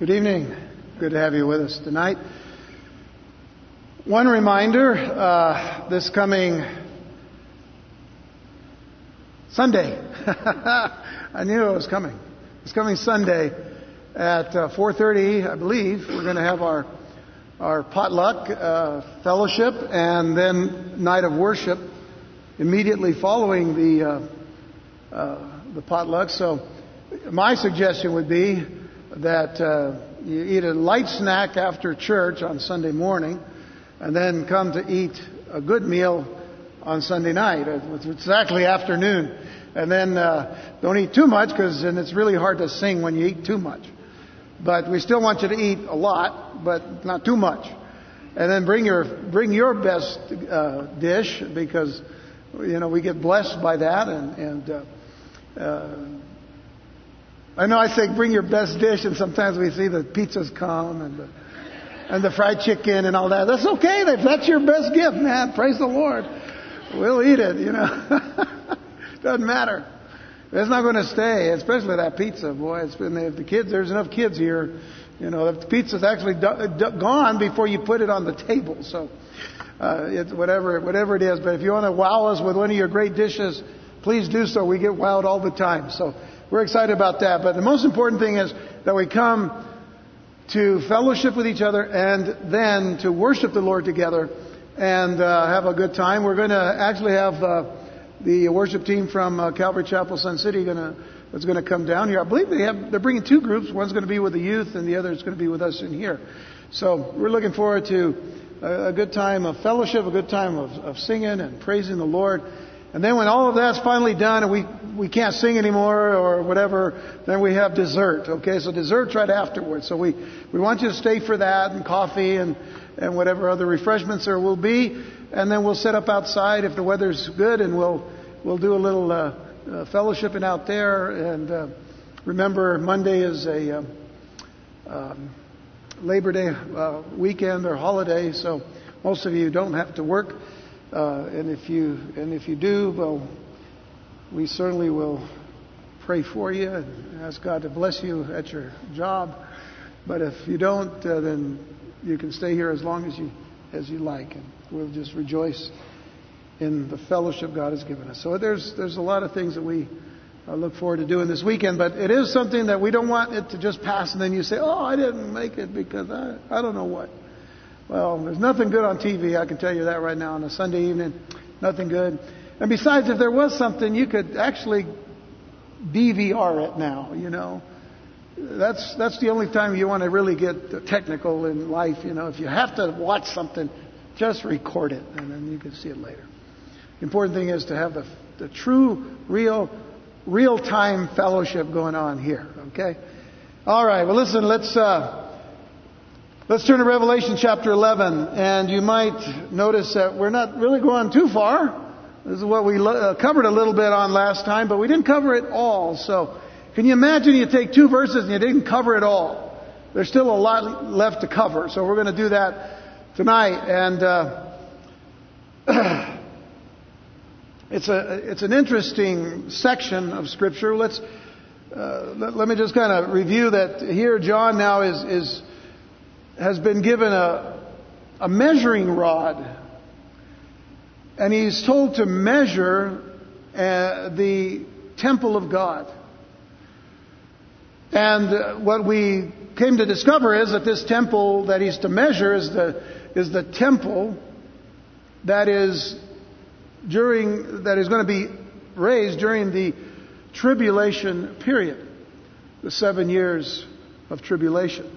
Good evening. Good to have you with us tonight. One reminder uh, this coming Sunday. I knew it was coming. It's coming Sunday at uh, 4:30, I believe, we're going to have our our potluck uh, fellowship and then night of worship immediately following the uh, uh, the potluck. So, my suggestion would be that uh, you eat a light snack after church on Sunday morning, and then come to eat a good meal on Sunday night. It's exactly afternoon, and then uh, don't eat too much because then it's really hard to sing when you eat too much. But we still want you to eat a lot, but not too much. And then bring your bring your best uh, dish because you know we get blessed by that and and. Uh, uh, I know I say bring your best dish, and sometimes we see the pizzas come and the, and the fried chicken and all that. That's okay. If that's your best gift, man, praise the Lord. We'll eat it, you know. Doesn't matter. It's not going to stay, especially that pizza, boy. It's been, if the kids, there's enough kids here, you know, the pizza's actually do, do, gone before you put it on the table. So, uh, it's whatever, whatever it is. But if you want to wow us with one of your great dishes, please do so. We get wowed all the time. So, we're excited about that. But the most important thing is that we come to fellowship with each other and then to worship the Lord together and uh, have a good time. We're going to actually have uh, the worship team from uh, Calvary Chapel Sun City to that's going to come down here. I believe they have they're bringing two groups. One's going to be with the youth and the other is going to be with us in here. So we're looking forward to a, a good time of fellowship, a good time of, of singing and praising the Lord. And then when all of that's finally done and we, we can't sing anymore or whatever, then we have dessert. Okay, so dessert's right afterwards. So we, we want you to stay for that and coffee and, and whatever other refreshments there will be. And then we'll set up outside if the weather's good and we'll, we'll do a little, uh, uh, fellowshipping out there. And, uh, remember Monday is a, uh, um, Labor Day, uh, weekend or holiday. So most of you don't have to work. Uh, and if you and if you do, well, we certainly will pray for you and ask God to bless you at your job. But if you don't, uh, then you can stay here as long as you as you like, and we'll just rejoice in the fellowship God has given us. So there's there's a lot of things that we uh, look forward to doing this weekend, but it is something that we don't want it to just pass and then you say, "Oh, I didn't make it because I I don't know what." Well, there's nothing good on TV, I can tell you that right now on a Sunday evening. Nothing good. And besides, if there was something, you could actually DVR it now, you know. That's, that's the only time you want to really get technical in life, you know. If you have to watch something, just record it and then you can see it later. The important thing is to have the, the true, real, real time fellowship going on here, okay? All right, well, listen, let's. Uh, Let's turn to Revelation chapter 11, and you might notice that we're not really going too far. This is what we uh, covered a little bit on last time, but we didn't cover it all. So, can you imagine you take two verses and you didn't cover it all? There's still a lot left to cover, so we're going to do that tonight. And uh, it's a it's an interesting section of Scripture. Let's uh, let, let, me just kind of review that. Here, John now is is has been given a, a measuring rod. And he's told to measure uh, the temple of God. And uh, what we came to discover is that this temple that he's to measure is the, is the temple that is during, that is going to be raised during the tribulation period, the seven years of tribulation.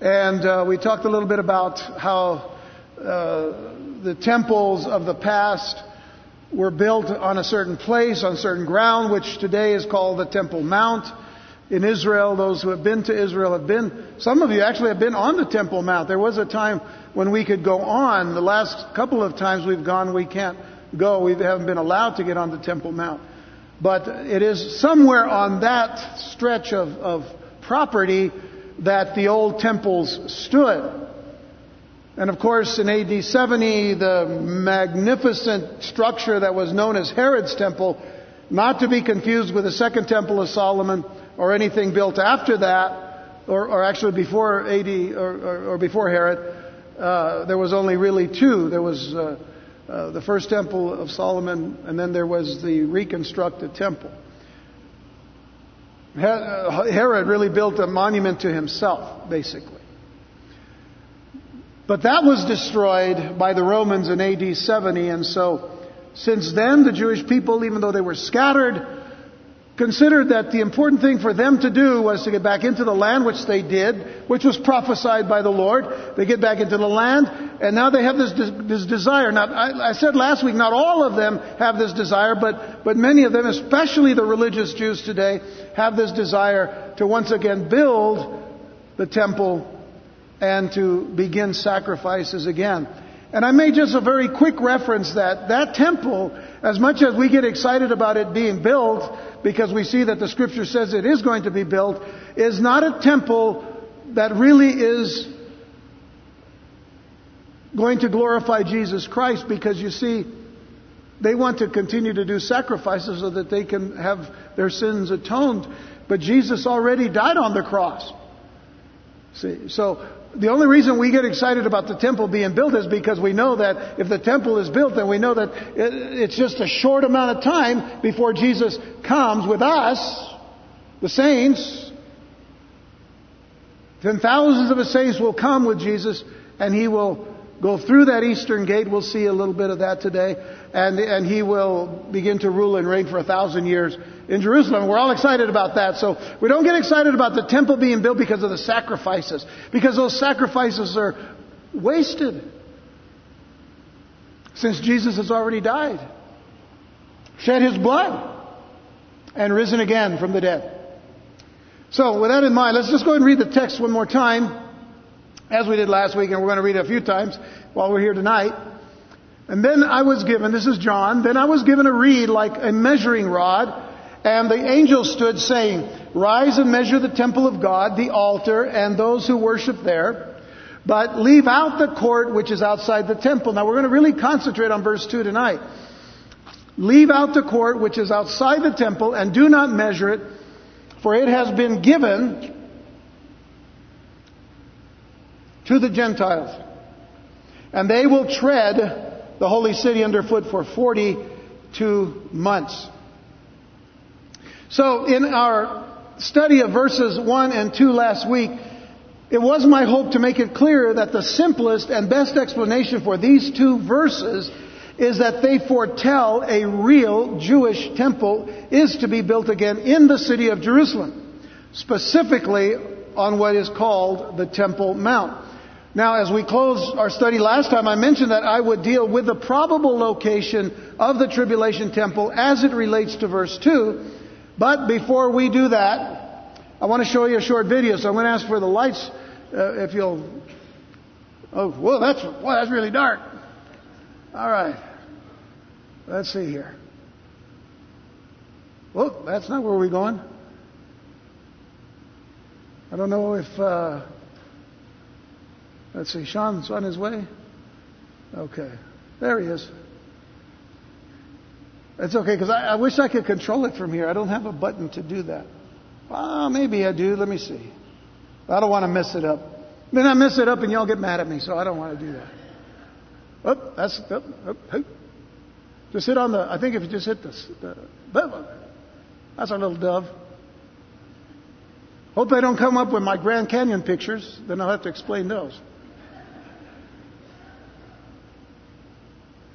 And uh, we talked a little bit about how uh, the temples of the past were built on a certain place, on certain ground, which today is called the Temple Mount. In Israel, those who have been to Israel have been, some of you actually have been on the Temple Mount. There was a time when we could go on. The last couple of times we've gone, we can't go. We haven't been allowed to get on the Temple Mount. But it is somewhere on that stretch of, of property that the old temples stood. And of course, in AD 70, the magnificent structure that was known as Herod's temple, not to be confused with the second temple of Solomon or anything built after that, or, or actually before AD or, or, or before Herod, uh, there was only really two. There was uh, uh, the first temple of Solomon, and then there was the reconstructed temple. Herod really built a monument to himself, basically. But that was destroyed by the Romans in AD 70, and so since then the Jewish people, even though they were scattered, considered that the important thing for them to do was to get back into the land, which they did, which was prophesied by the Lord. They get back into the land, and now they have this, this desire. Now, I, I said last week, not all of them have this desire, but, but many of them, especially the religious Jews today, have this desire to once again build the temple and to begin sacrifices again. And I made just a very quick reference that that temple, as much as we get excited about it being built, because we see that the scripture says it is going to be built, is not a temple that really is going to glorify Jesus Christ because you see, they want to continue to do sacrifices so that they can have their sins atoned. But Jesus already died on the cross. See, so the only reason we get excited about the temple being built is because we know that if the temple is built, then we know that it's just a short amount of time before Jesus comes with us, the saints. Then thousands of the saints will come with Jesus and he will go through that eastern gate. We'll see a little bit of that today. And, and he will begin to rule and reign for a thousand years in Jerusalem. We're all excited about that. So we don't get excited about the temple being built because of the sacrifices, because those sacrifices are wasted. Since Jesus has already died, shed his blood, and risen again from the dead. So, with that in mind, let's just go and read the text one more time, as we did last week, and we're going to read it a few times while we're here tonight. And then I was given, this is John, then I was given a reed like a measuring rod and the angel stood saying, Rise and measure the temple of God, the altar, and those who worship there. But leave out the court which is outside the temple. Now we're going to really concentrate on verse 2 tonight. Leave out the court which is outside the temple and do not measure it, for it has been given to the Gentiles. And they will tread the holy city underfoot for 42 months. So in our study of verses 1 and 2 last week, it was my hope to make it clear that the simplest and best explanation for these two verses is that they foretell a real Jewish temple is to be built again in the city of Jerusalem, specifically on what is called the Temple Mount. Now, as we closed our study last time, I mentioned that I would deal with the probable location of the tribulation temple as it relates to verse 2, but before we do that, I want to show you a short video. So I'm going to ask for the lights, uh, if you'll. Oh, whoa, that's well, that's really dark. All right, let's see here. Well, that's not where we're going. I don't know if. Uh, let's see, Sean's on his way. Okay, there he is. It's okay because I, I, wish I could control it from here. I don't have a button to do that. Well, maybe I do. Let me see. I don't want to mess it up. Then I mess it up and y'all get mad at me, so I don't want to do that. Oh, that's oh, oh, oh. just hit on the. I think if you just hit this, the, that's our little dove. Hope they don't come up with my Grand Canyon pictures. Then I'll have to explain those.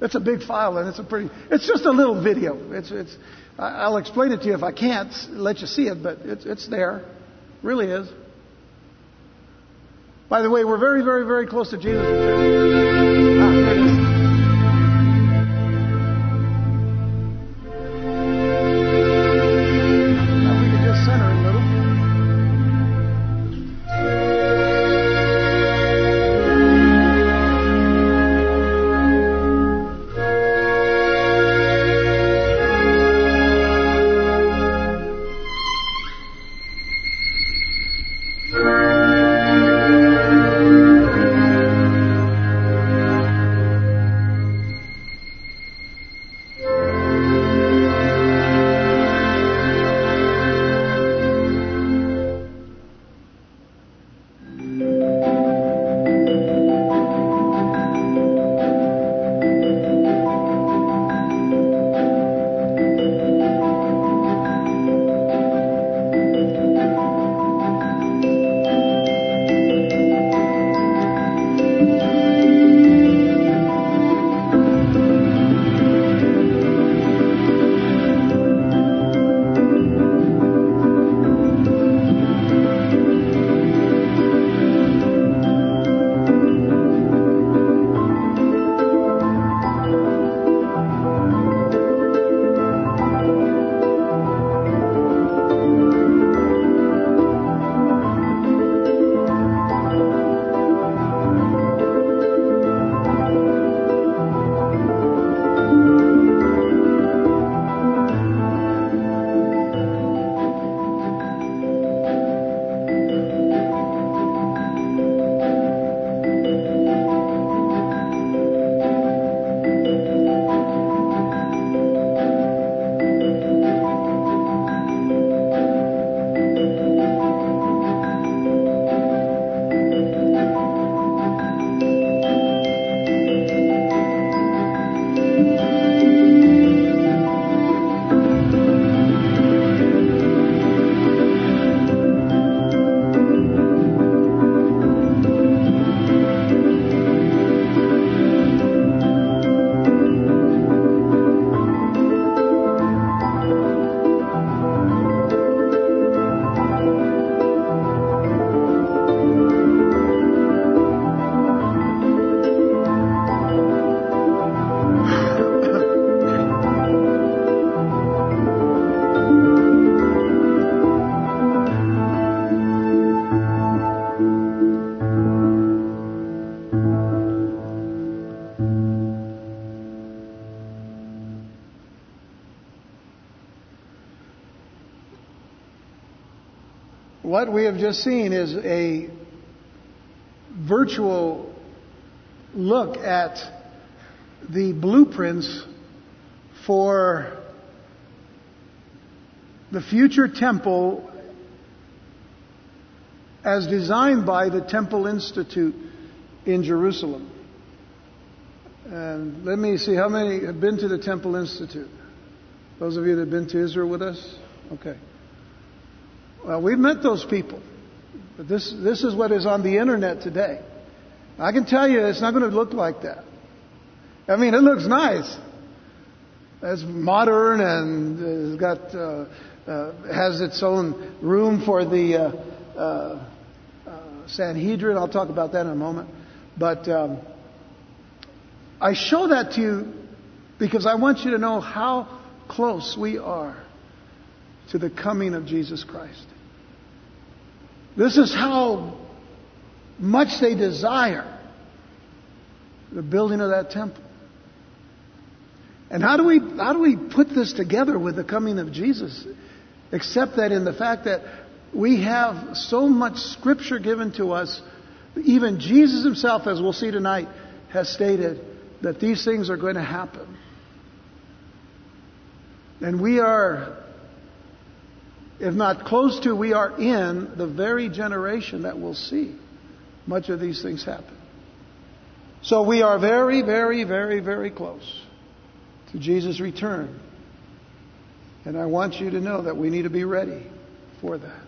It's a big file and it's a pretty, it's just a little video. It's, it's, I'll explain it to you if I can't let you see it, but it's, it's there. It really is. By the way, we're very, very, very close to Jesus'. Ah, have just seen is a virtual look at the blueprints for the future temple as designed by the Temple Institute in Jerusalem. And let me see how many have been to the Temple Institute. Those of you that have been to Israel with us? Okay. Well, we've met those people. But this, this is what is on the internet today. I can tell you it's not going to look like that. I mean, it looks nice. It's modern and it's got, uh, uh, has its own room for the uh, uh, uh Sanhedrin. I'll talk about that in a moment. But um, I show that to you because I want you to know how close we are to the coming of Jesus Christ. This is how much they desire the building of that temple. And how do we how do we put this together with the coming of Jesus? Except that in the fact that we have so much scripture given to us, even Jesus himself, as we'll see tonight, has stated that these things are going to happen. And we are, if not close to, we are in the very generation that will see much of these things happen. So we are very, very, very, very close to Jesus' return. And I want you to know that we need to be ready for that.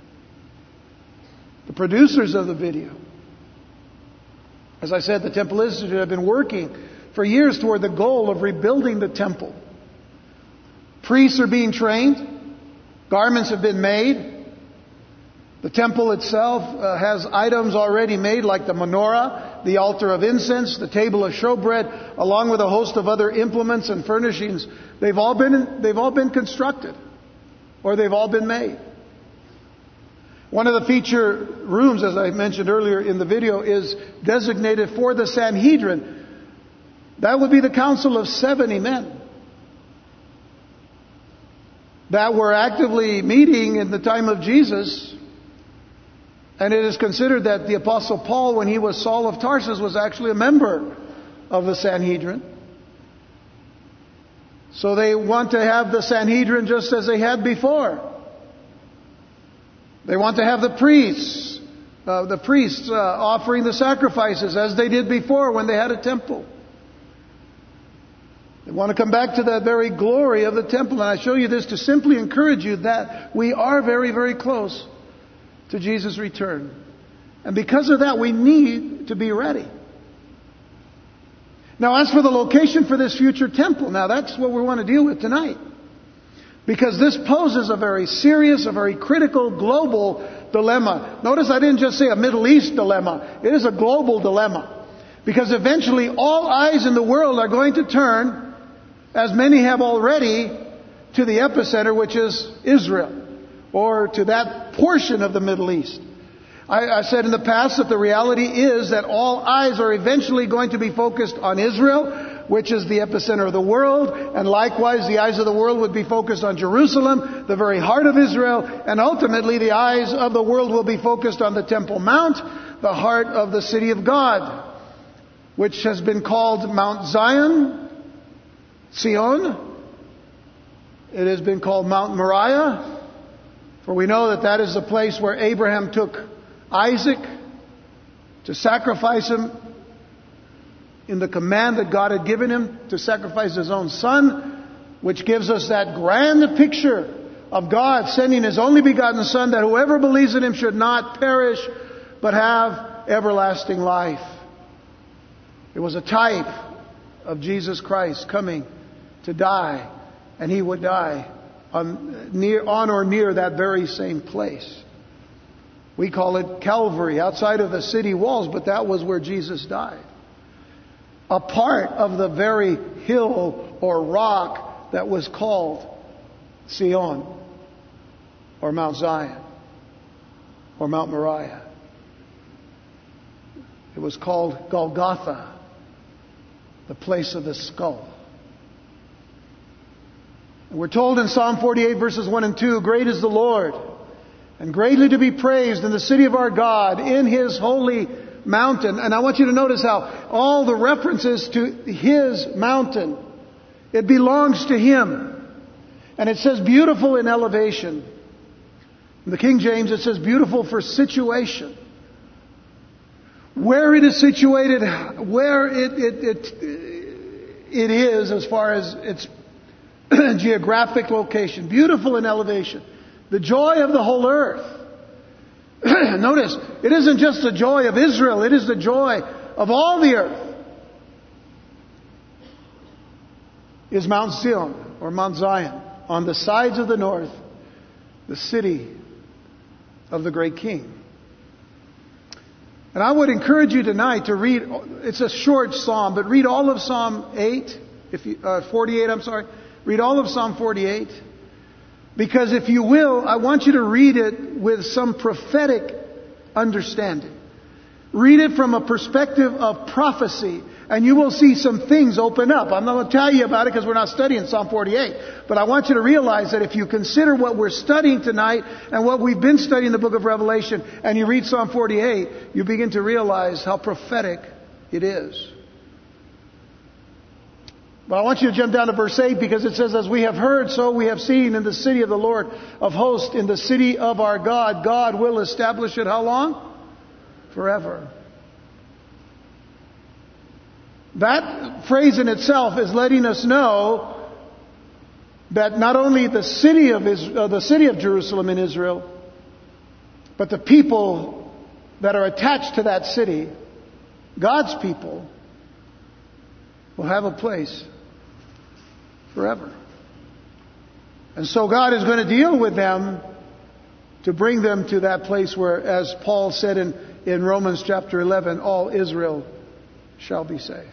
The producers of the video, as I said, the Temple Institute have been working for years toward the goal of rebuilding the temple. Priests are being trained, garments have been made, the temple itself uh, has items already made like the menorah, the altar of incense, the table of showbread, along with a host of other implements and furnishings. They've all been, they've all been constructed or they've all been made. One of the feature rooms, as I mentioned earlier in the video, is designated for the Sanhedrin. That would be the council of 70 men that were actively meeting in the time of Jesus and it is considered that the Apostle Paul, when he was Saul of Tarsus, was actually a member of the Sanhedrin. So they want to have the Sanhedrin just as they had before. They want to have the priests, uh, the priests uh, offering the sacrifices as they did before when they had a temple. They want to come back to that very glory of the temple. And I show you this to simply encourage you that we are very, very close to Jesus' return. And because of that, we need to be ready. Now, as for the location for this future temple, now that's what we want to deal with tonight. Because this poses a very serious, a very critical global dilemma. Notice I didn't just say a Middle East dilemma. It is a global dilemma. Because eventually all eyes in the world are going to turn, as many have already, to the epicenter, which is Israel or to that portion of the Middle East. I, I, said in the past that the reality is that all eyes are eventually going to be focused on Israel, which is the epicenter of the world, and likewise the eyes of the world would be focused on Jerusalem, the very heart of Israel, and ultimately the eyes of the world will be focused on the Temple Mount, the heart of the city of God, which has been called Mount Zion, Zion. It has been called Mount Moriah, for we know that that is the place where Abraham took Isaac to sacrifice him in the command that God had given him to sacrifice his own son, which gives us that grand picture of God sending his only begotten son that whoever believes in him should not perish but have everlasting life. It was a type of Jesus Christ coming to die, and he would die on, near, on or near that very same place. We call it Calvary, outside of the city walls, but that was where Jesus died. A part of the very hill or rock that was called Sion, or Mount Zion, or Mount Moriah. It was called Golgotha, the place of the skull. We're told in Psalm 48 verses 1 and 2, Great is the Lord and greatly to be praised in the city of our God, in His holy mountain. And I want you to notice how all the references to His mountain, it belongs to Him. And it says beautiful in elevation. In the King James, it says beautiful for situation. Where it is situated, where it, it, it, it is as far as its geographic location. Beautiful in elevation. The joy of the whole earth. Notice, it isn't just the joy of Israel, it is the joy of all the earth. Is Mount Zion or Mount Zion on the sides of the north, the city of the great king. And I would encourage you tonight to read, it's a short psalm, but read all of Psalm 8, if you, uh, 48, I'm sorry. Read all of Psalm 48. Because if you will, I want you to read it with some prophetic understanding. Read it from a perspective of prophecy, and you will see some things open up. I'm not going to tell you about it because we're not studying Psalm 48. But I want you to realize that if you consider what we're studying tonight and what we've been studying in the book of Revelation, and you read Psalm 48, you begin to realize how prophetic it is. But I want you to jump down to verse 8 because it says, As we have heard, so we have seen in the city of the Lord of hosts, in the city of our God. God will establish it how long? Forever. That phrase in itself is letting us know that not only the city of, Israel, uh, the city of Jerusalem in Israel, but the people that are attached to that city, God's people, will have a place forever. And so God is going to deal with them to bring them to that place where, as Paul said in, in Romans chapter 11, all Israel shall be saved.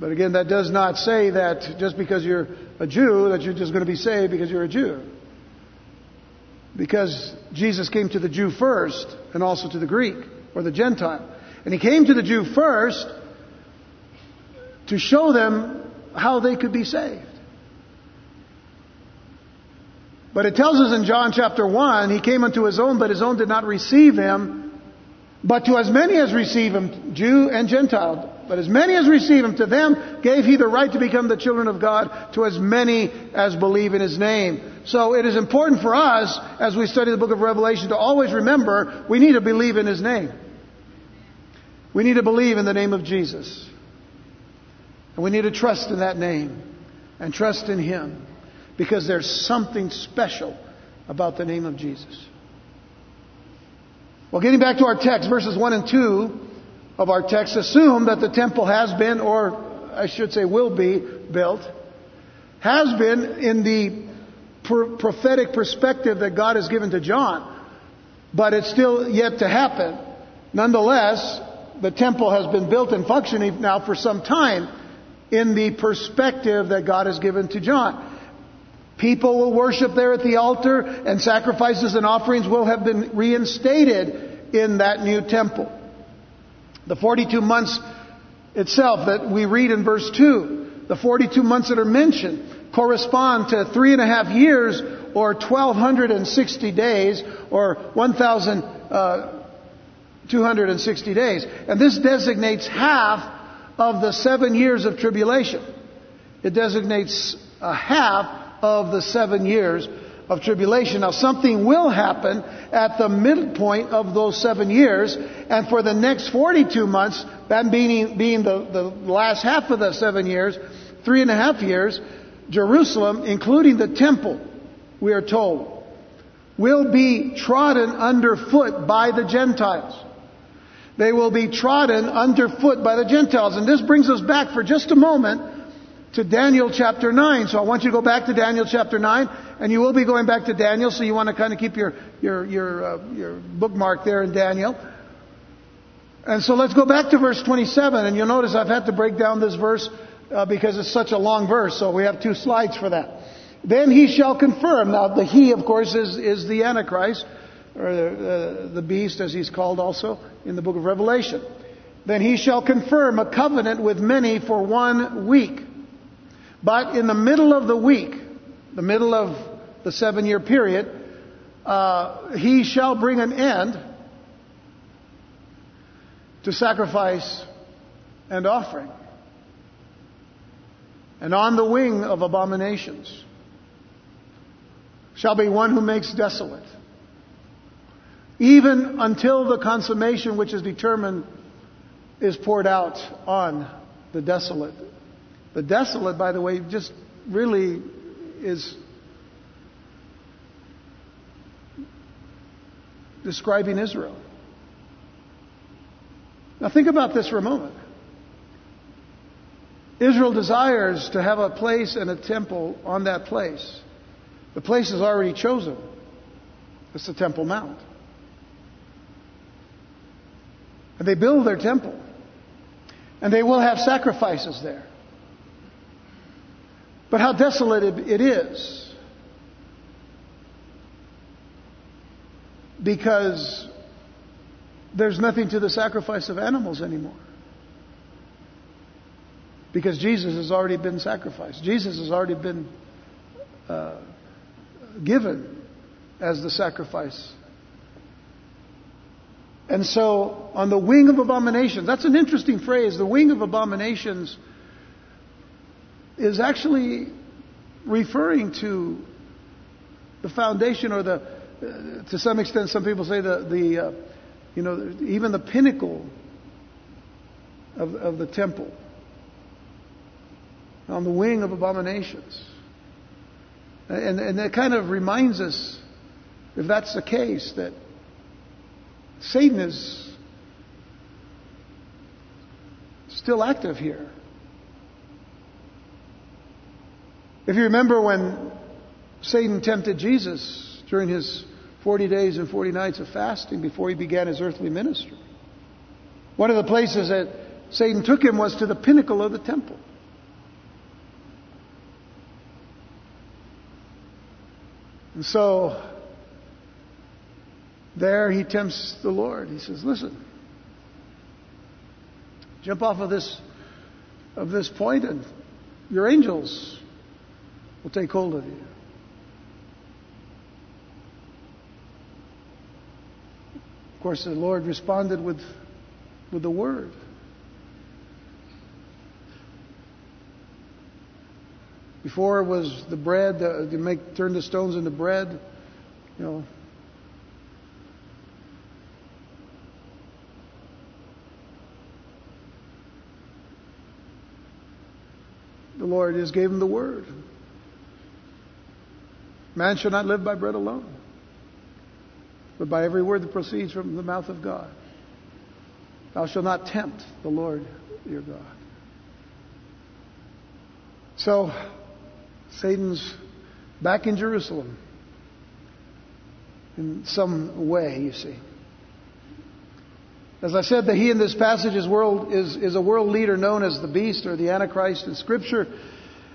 But again, that does not say that just because you're a Jew, that you're just going to be saved because you're a Jew. Because Jesus came to the Jew first and also to the Greek or the Gentile. And he came to the Jew first to show them how they could be saved. But it tells us in John chapter 1, he came unto his own, but his own did not receive him. But to as many as receive him, Jew and Gentile, but as many as receive him, to them gave he the right to become the children of God, to as many as believe in his name. So it is important for us, as we study the book of Revelation, to always remember we need to believe in his name. We need to believe in the name of Jesus. And we need to trust in that name and trust in Him because there's something special about the name of Jesus. Well, getting back to our text, verses 1 and 2 of our text assume that the temple has been, or I should say will be, built, has been in the prophetic perspective that God has given to John, but it's still yet to happen. Nonetheless, the temple has been built and functioning now for some time in the perspective that God has given to John. People will worship there at the altar, and sacrifices and offerings will have been reinstated in that new temple. The 42 months itself that we read in verse 2, the 42 months that are mentioned, correspond to three and a half years or 1260 days or 1260 uh, days. And this designates half of the seven years of tribulation. It designates a half of the seven years of tribulation. Now, something will happen at the midpoint of those seven years, and for the next 42 months, that being, being the, the last half of the seven years, three and a half years, Jerusalem, including the temple, we are told, will be trodden underfoot by the Gentiles. They will be trodden underfoot by the Gentiles. And this brings us back for just a moment to Daniel chapter 9. So I want you to go back to Daniel chapter 9, and you will be going back to Daniel, so you want to kind of keep your, your, your, uh, your bookmark there in Daniel. And so let's go back to verse 27, and you'll notice I've had to break down this verse uh, because it's such a long verse, so we have two slides for that. Then he shall confirm. Now, the he, of course, is, is the Antichrist or the, the beast as he's called also in the book of Revelation. Then he shall confirm a covenant with many for one week. But in the middle of the week, the middle of the seven year period, uh, he shall bring an end to sacrifice and offering. And on the wing of abominations shall be one who makes desolate, even until the consummation which is determined is poured out on the desolate. The desolate, by the way, just really is describing Israel. Now think about this for a moment. Israel desires to have a place and a temple on that place. The place is already chosen. It's the Temple Mount. And they build their temple. And they will have sacrifices there. But how desolate it is. Because there's nothing to the sacrifice of animals anymore. Because Jesus has already been sacrificed. Jesus has already been uh, given as the sacrifice. And so, on the wing of abominations, that's an interesting phrase. The wing of abominations is actually referring to the foundation or the, uh, to some extent, some people say the, the uh, you know, even the pinnacle of, of the temple on the wing of abominations. And, and that kind of reminds us, if that's the case, that Satan is still active here. If you remember when Satan tempted Jesus during his 40 days and 40 nights of fasting before he began his earthly ministry, one of the places that Satan took him was to the pinnacle of the temple. And so there he tempts the Lord. He says, "Listen, jump off of this of this point, and your angels will take hold of you." Of course, the Lord responded with with the word. Before it was the bread, uh, you make turn the stones into bread. You know. The Lord just gave him the word. Man shall not live by bread alone, but by every word that proceeds from the mouth of God. Thou shalt not tempt the Lord your God. So, Satan's back in Jerusalem in some way, you see. As I said, that he in this passage is, world, is, is a world leader known as the beast or the Antichrist in Scripture.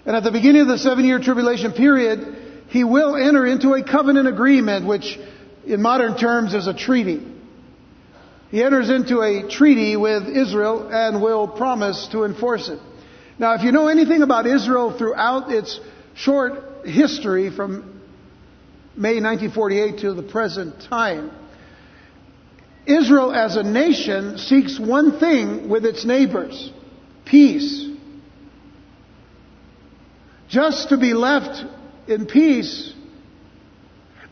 And at the beginning of the seven year tribulation period, he will enter into a covenant agreement, which in modern terms is a treaty. He enters into a treaty with Israel and will promise to enforce it. Now, if you know anything about Israel throughout its short history from May 1948 to the present time. Israel as a nation seeks one thing with its neighbors peace. Just to be left in peace,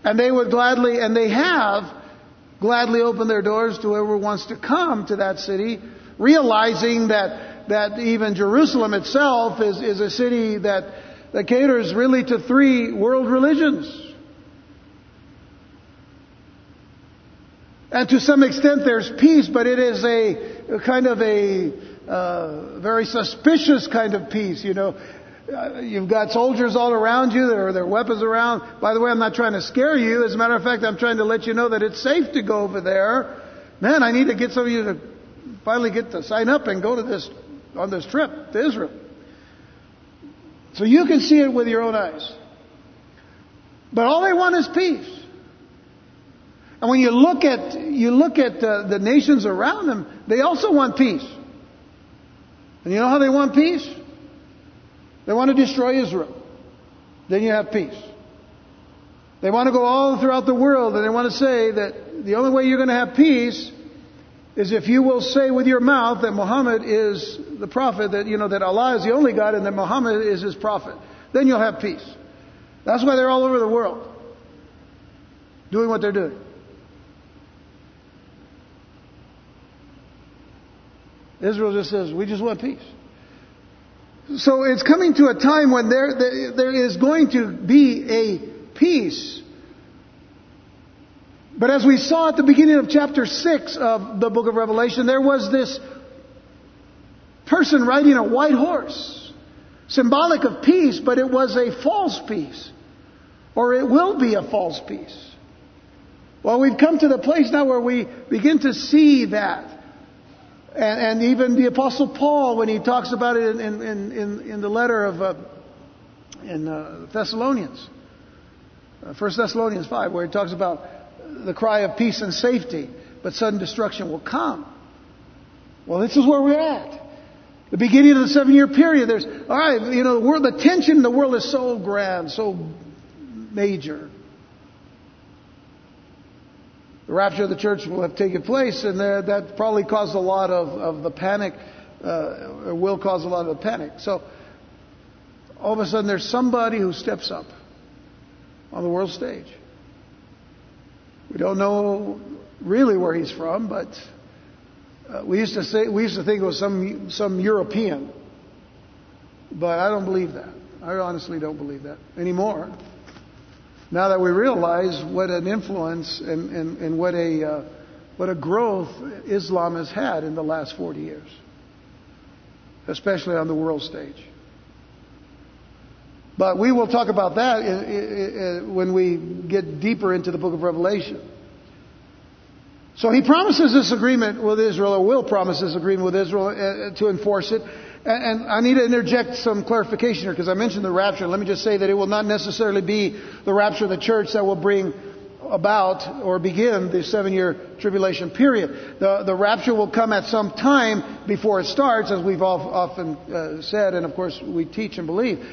and they would gladly, and they have gladly opened their doors to whoever wants to come to that city, realizing that, that even Jerusalem itself is, is a city that that caters really to three world religions. And to some extent there's peace, but it is a, kind of a uh, very suspicious kind of peace, you know. Uh, you've got soldiers all around you, there are their weapons around. By the way, I'm not trying to scare you. As a matter of fact, I'm trying to let you know that it's safe to go over there. Man, I need to get some of you to finally get to sign up and go to this on this trip to Israel. So you can see it with your own eyes. But all they want is peace. And when you look at you look at uh, the nations around them, they also want peace. And you know how they want peace? They want to destroy Israel. Then you have peace. They want to go all throughout the world and they want to say that the only way you're going to have peace is if you will say with your mouth that Muhammad is the prophet, that, you know, that Allah is the only God and that Muhammad is his prophet. Then you'll have peace. That's why they're all over the world doing what they're doing. Israel just says, we just want peace. So it's coming to a time when there, there, there is going to be a peace. But as we saw at the beginning of chapter 6 of the book of Revelation, there was this person riding a white horse, symbolic of peace, but it was a false peace. Or it will be a false peace. Well, we've come to the place now where we begin to see that. And, and even the Apostle Paul, when he talks about it in, in, in, in the letter of uh, in uh, Thessalonians, uh, 1 Thessalonians 5, where he talks about the cry of peace and safety, but sudden destruction will come. Well, this is where we're at. The beginning of the seven year period, there's, all right, you know, the, world, the tension in the world is so grand, so major. The rapture of the church will have taken place, and that probably caused a lot of, of the panic, uh, will cause a lot of the panic. So, all of a sudden, there's somebody who steps up on the world stage. We don't know really where he's from, but uh, we used to say we used to think it was some some European, but I don't believe that. I honestly don't believe that anymore. Now that we realize what an influence and, and, and what a uh, what a growth Islam has had in the last 40 years, especially on the world stage. But we will talk about that when we get deeper into the book of Revelation. So he promises this agreement with Israel, or will promise this agreement with Israel uh, to enforce it. And I need to interject some clarification here because I mentioned the rapture. Let me just say that it will not necessarily be the rapture of the church that will bring about or begin the seven year tribulation period. The, the rapture will come at some time before it starts, as we've all, often uh, said, and of course we teach and believe.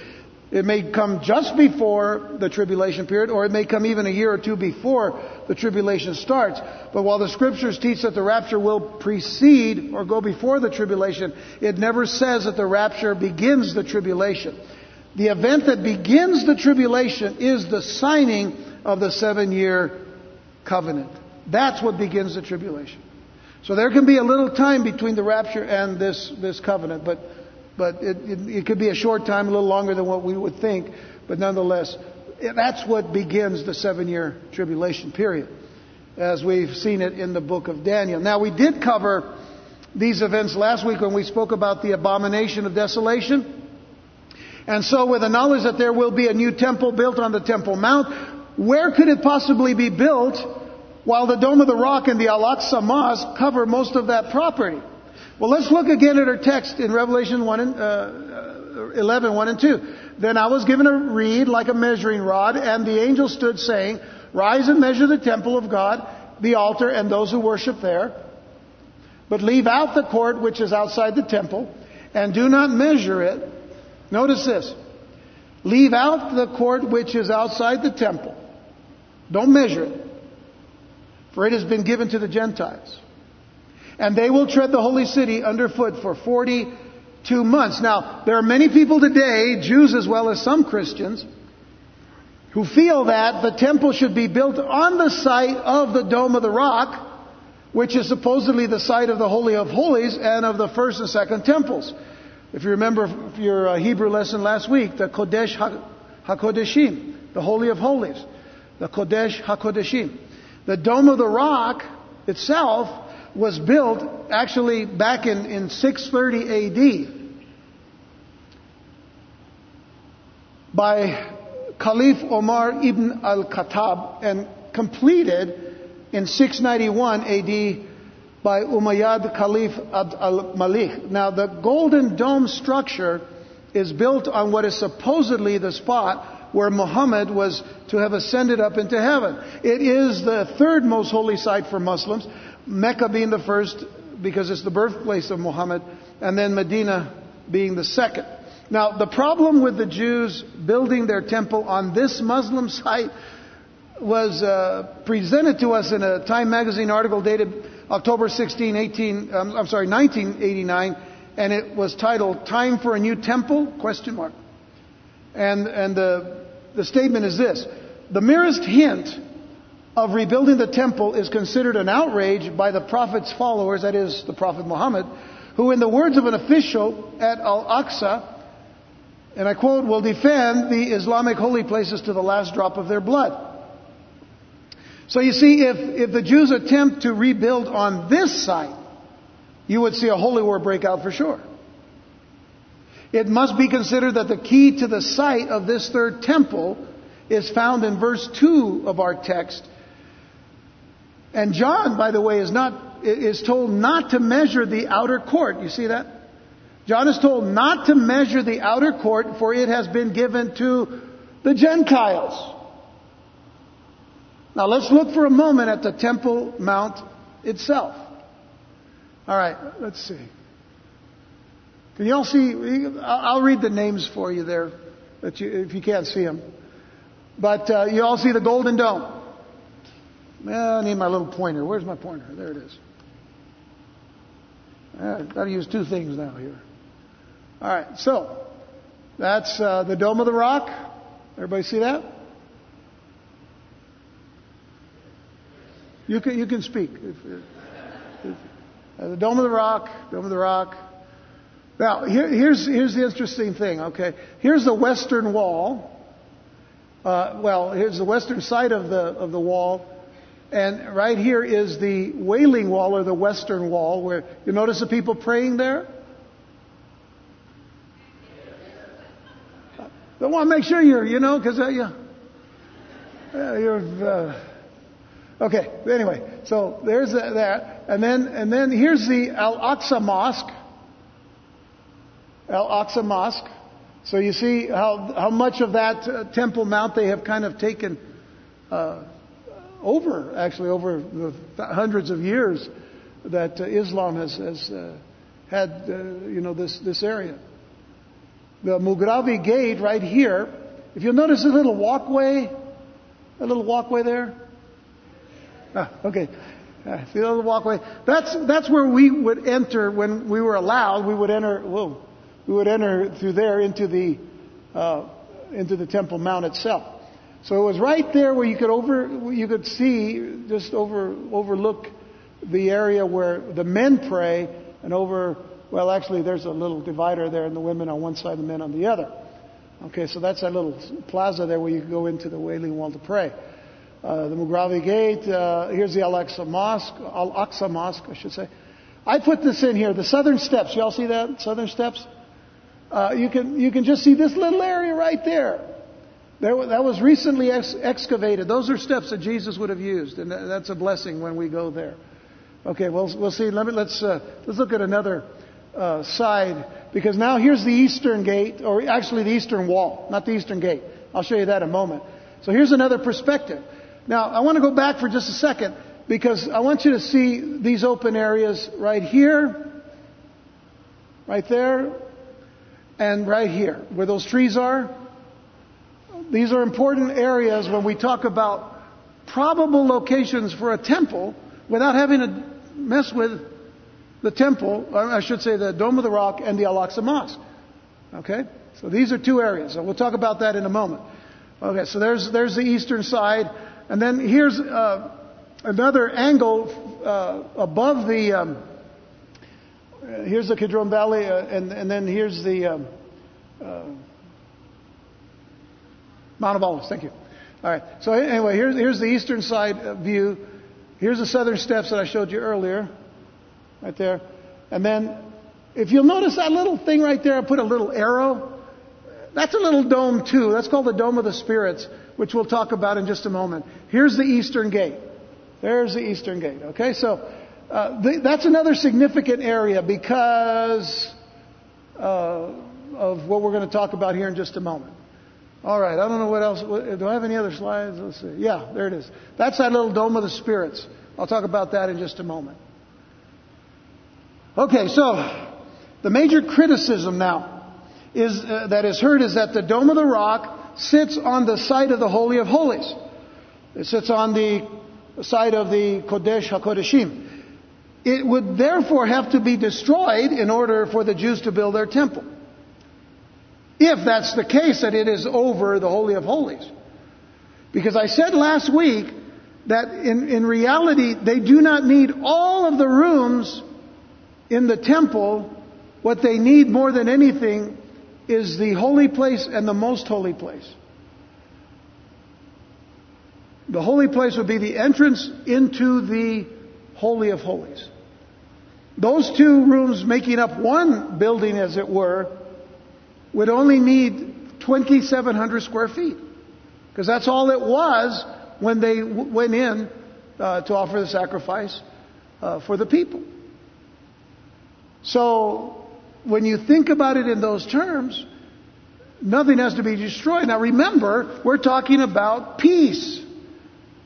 It may come just before the tribulation period, or it may come even a year or two before the tribulation starts. But while the scriptures teach that the rapture will precede or go before the tribulation, it never says that the rapture begins the tribulation. The event that begins the tribulation is the signing of the seven year covenant. That's what begins the tribulation. So there can be a little time between the rapture and this, this covenant, but but it, it, it, could be a short time, a little longer than what we would think, but nonetheless, that's what begins the seven year tribulation period, as we've seen it in the book of Daniel. Now, we did cover these events last week when we spoke about the abomination of desolation. And so, with the knowledge that there will be a new temple built on the Temple Mount, where could it possibly be built while the Dome of the Rock and the Al Aqsa Mosque cover most of that property? Well, let's look again at our text in Revelation 1 and, uh, 11, 1 and 2. Then I was given a reed like a measuring rod, and the angel stood saying, Rise and measure the temple of God, the altar, and those who worship there. But leave out the court which is outside the temple, and do not measure it. Notice this. Leave out the court which is outside the temple. Don't measure it, for it has been given to the Gentiles and they will tread the holy city underfoot for 42 months. Now, there are many people today, Jews as well as some Christians, who feel that the temple should be built on the site of the Dome of the Rock, which is supposedly the site of the Holy of Holies and of the first and second temples. If you remember your uh, Hebrew lesson last week, the Kodesh HaKodeshim, the Holy of Holies, the Kodesh HaKodeshim. The Dome of the Rock itself was built actually back in, in 630 AD by Caliph Omar ibn al-Khattab and completed in 691 AD by Umayyad Caliph Abd al-Malik. Now the golden dome structure is built on what is supposedly the spot where Muhammad was to have ascended up into heaven. It is the third most holy site for Muslims. Mecca being the first because it's the birthplace of Muhammad, and then Medina being the second. Now, the problem with the Jews building their temple on this Muslim site was uh, presented to us in a Time magazine article dated October 16, 18, um, I'm sorry, 1989, and it was titled "Time for a New Temple?" Question mark. And and the the statement is this: the merest hint of rebuilding the temple is considered an outrage by the prophet's followers, that is, the prophet Muhammad, who, in the words of an official at Al Aqsa, and I quote, will defend the Islamic holy places to the last drop of their blood. So you see, if, if the Jews attempt to rebuild on this site, you would see a holy war break out for sure. It must be considered that the key to the site of this third temple is found in verse 2 of our text. And John, by the way, is not, is told not to measure the outer court. You see that? John is told not to measure the outer court for it has been given to the Gentiles. Now let's look for a moment at the Temple Mount itself. All right, let's see. Can you all see? I'll read the names for you there, if you can't see them. But uh, you all see the Golden Dome. Well, I need my little pointer. Where's my pointer? There it is. I've got to use two things now here. All right, so that's uh, the Dome of the Rock. Everybody see that? You can, you can speak. If, if, uh, the Dome of the Rock, Dome of the Rock. Now, here, here's, here's the interesting thing, okay? Here's the western wall. Uh, well, here's the western side of the, of the wall. And right here is the Wailing Wall or the Western Wall, where you notice the people praying there. I want to make sure you're, you know, because uh, you, uh, you're. Uh, Okay, anyway, so there's that. And then, and then here's the Al Aqsa Mosque. Al Aqsa Mosque. So you see how, how much of that uh, Temple Mount they have kind of taken uh, over, actually, over the hundreds of years that uh, Islam has, has uh, had, uh, you know, this, this area. The Mughrabi Gate right here, if you'll notice a little walkway, a little walkway there, Ah, okay. Uh, see the walkway? That's, that's where we would enter when we were allowed. We would enter, whoa, we would enter through there into the, uh, into the Temple Mount itself. So it was right there where you could over, you could see, just over, overlook the area where the men pray and over, well actually there's a little divider there and the women on one side, the men on the other. Okay, so that's that little plaza there where you can go into the Wailing Wall to pray. Uh, the Mughrabi Gate. Uh, here's the Al-Aqsa Mosque, Al-Aqsa Mosque, I should say. I put this in here. The southern steps. Y'all see that? Southern steps. Uh, you can you can just see this little area right there. There that was recently ex- excavated. Those are steps that Jesus would have used, and that's a blessing when we go there. Okay, well we'll see. Let me let's uh, let's look at another uh, side because now here's the eastern gate, or actually the eastern wall, not the eastern gate. I'll show you that in a moment. So here's another perspective. Now, I want to go back for just a second because I want you to see these open areas right here, right there, and right here, where those trees are. These are important areas when we talk about probable locations for a temple without having to mess with the temple, I should say the Dome of the Rock and the Al Aqsa Mosque. Okay? So these are two areas, we'll talk about that in a moment. Okay, so there's, there's the eastern side. And then here's uh, another angle uh, above the. Um, here's the Kidron Valley, uh, and, and, then here's the um, uh, Mount of Olives. Thank you. All right. So anyway, here's here's the eastern side view. Here's the southern steps that I showed you earlier, right there. And then, if you'll notice that little thing right there, I put a little arrow. That's a little dome too. That's called the Dome of the Spirits which we'll talk about in just a moment. Here's the eastern gate. There's the eastern gate. Okay, so uh, the, that's another significant area because uh, of what we're going to talk about here in just a moment. All right, I don't know what else. Do I have any other slides? Let's see. Yeah, there it is. That's that little dome of the spirits. I'll talk about that in just a moment. Okay, so the major criticism now is uh, that is heard is that the dome of the rock sits on the site of the Holy of Holies. It sits on the site of the Kodesh HaKodeshim. It would therefore have to be destroyed in order for the Jews to build their temple. If that's the case, that it is over the Holy of Holies. Because I said last week that in, in reality, they do not need all of the rooms in the temple. What they need more than anything is the holy place and the most holy place. The holy place would be the entrance into the Holy of Holies. Those two rooms making up one building, as it were, would only need 2,700 square feet. Because that's all it was when they w- went in uh, to offer the sacrifice uh, for the people. So, when you think about it in those terms, nothing has to be destroyed. Now remember, we're talking about peace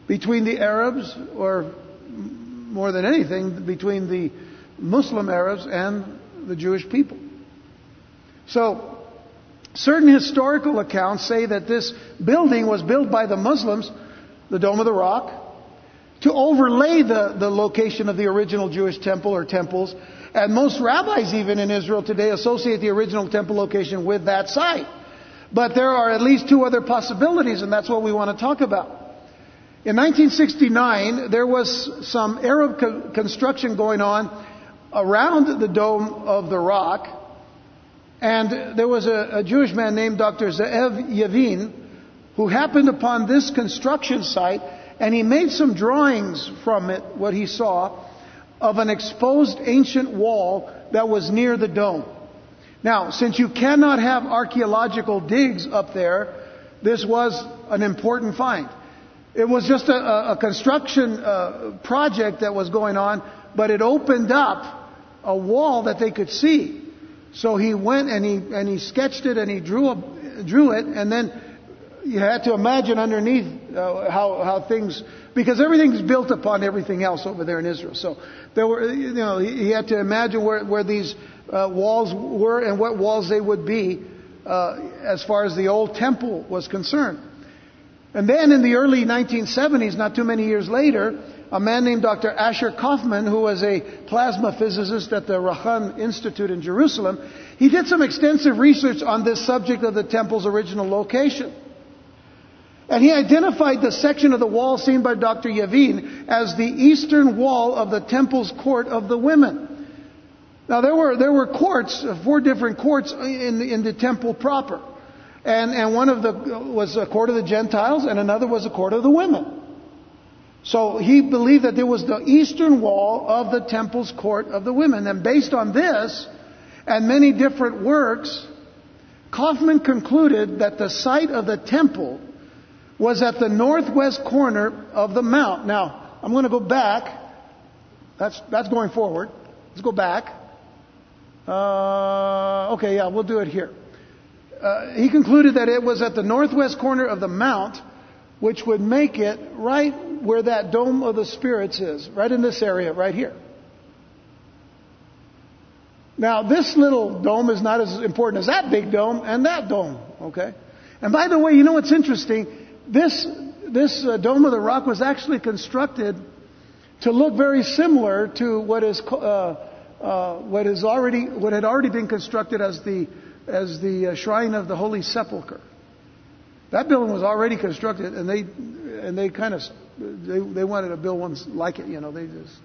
between the Arabs, or more than anything, between the Muslim Arabs and the Jewish people. So, certain historical accounts say that this building was built by the Muslims, the Dome of the Rock, to overlay the, the location of the original Jewish temple or temples. And most rabbis, even in Israel today, associate the original temple location with that site. But there are at least two other possibilities, and that's what we want to talk about. In 1969, there was some Arab co- construction going on around the Dome of the Rock, and there was a, a Jewish man named Dr. Ze'ev Yavin who happened upon this construction site, and he made some drawings from it, what he saw, of an exposed ancient wall that was near the dome. Now, since you cannot have archaeological digs up there, this was an important find. It was just a, a construction uh, project that was going on, but it opened up a wall that they could see. So he went and he and he sketched it and he drew a, drew it, and then you had to imagine underneath uh, how how things because everything's built upon everything else over there in Israel. So there were you know he, had to imagine where where these uh, walls were and what walls they would be uh, as far as the old temple was concerned. And then in the early 1970s, not too many years later, a man named Dr. Asher Kaufman, who was a plasma physicist at the Racah Institute in Jerusalem, he did some extensive research on this subject of the temple's original location. And he identified the section of the wall seen by Dr. Yavin as the eastern wall of the temple's court of the women. Now there were, there were courts, uh, four different courts in the, in the temple proper. And, and one of the was a court of the Gentiles and another was a court of the women. So he believed that there was the eastern wall of the temple's court of the women. And based on this and many different works, Kaufman concluded that the site of the temple was at the northwest corner of the mount. Now, I'm going to go back. That's, that's going forward. Let's go back. Uh, okay, yeah, we'll do it here. Uh, he concluded that it was at the northwest corner of the mount, which would make it right where that dome of the spirits is, right in this area, right here. Now, this little dome is not as important as that big dome and that dome, okay? And by the way, you know what's interesting? This, this uh, dome of the rock was actually constructed to look very similar to what is, uh, uh, what is already, what had already been constructed as the, as the uh, shrine of the Holy Sepulchre. That building was already constructed, and they and they kind of they, they wanted to build ones like it. You know, they just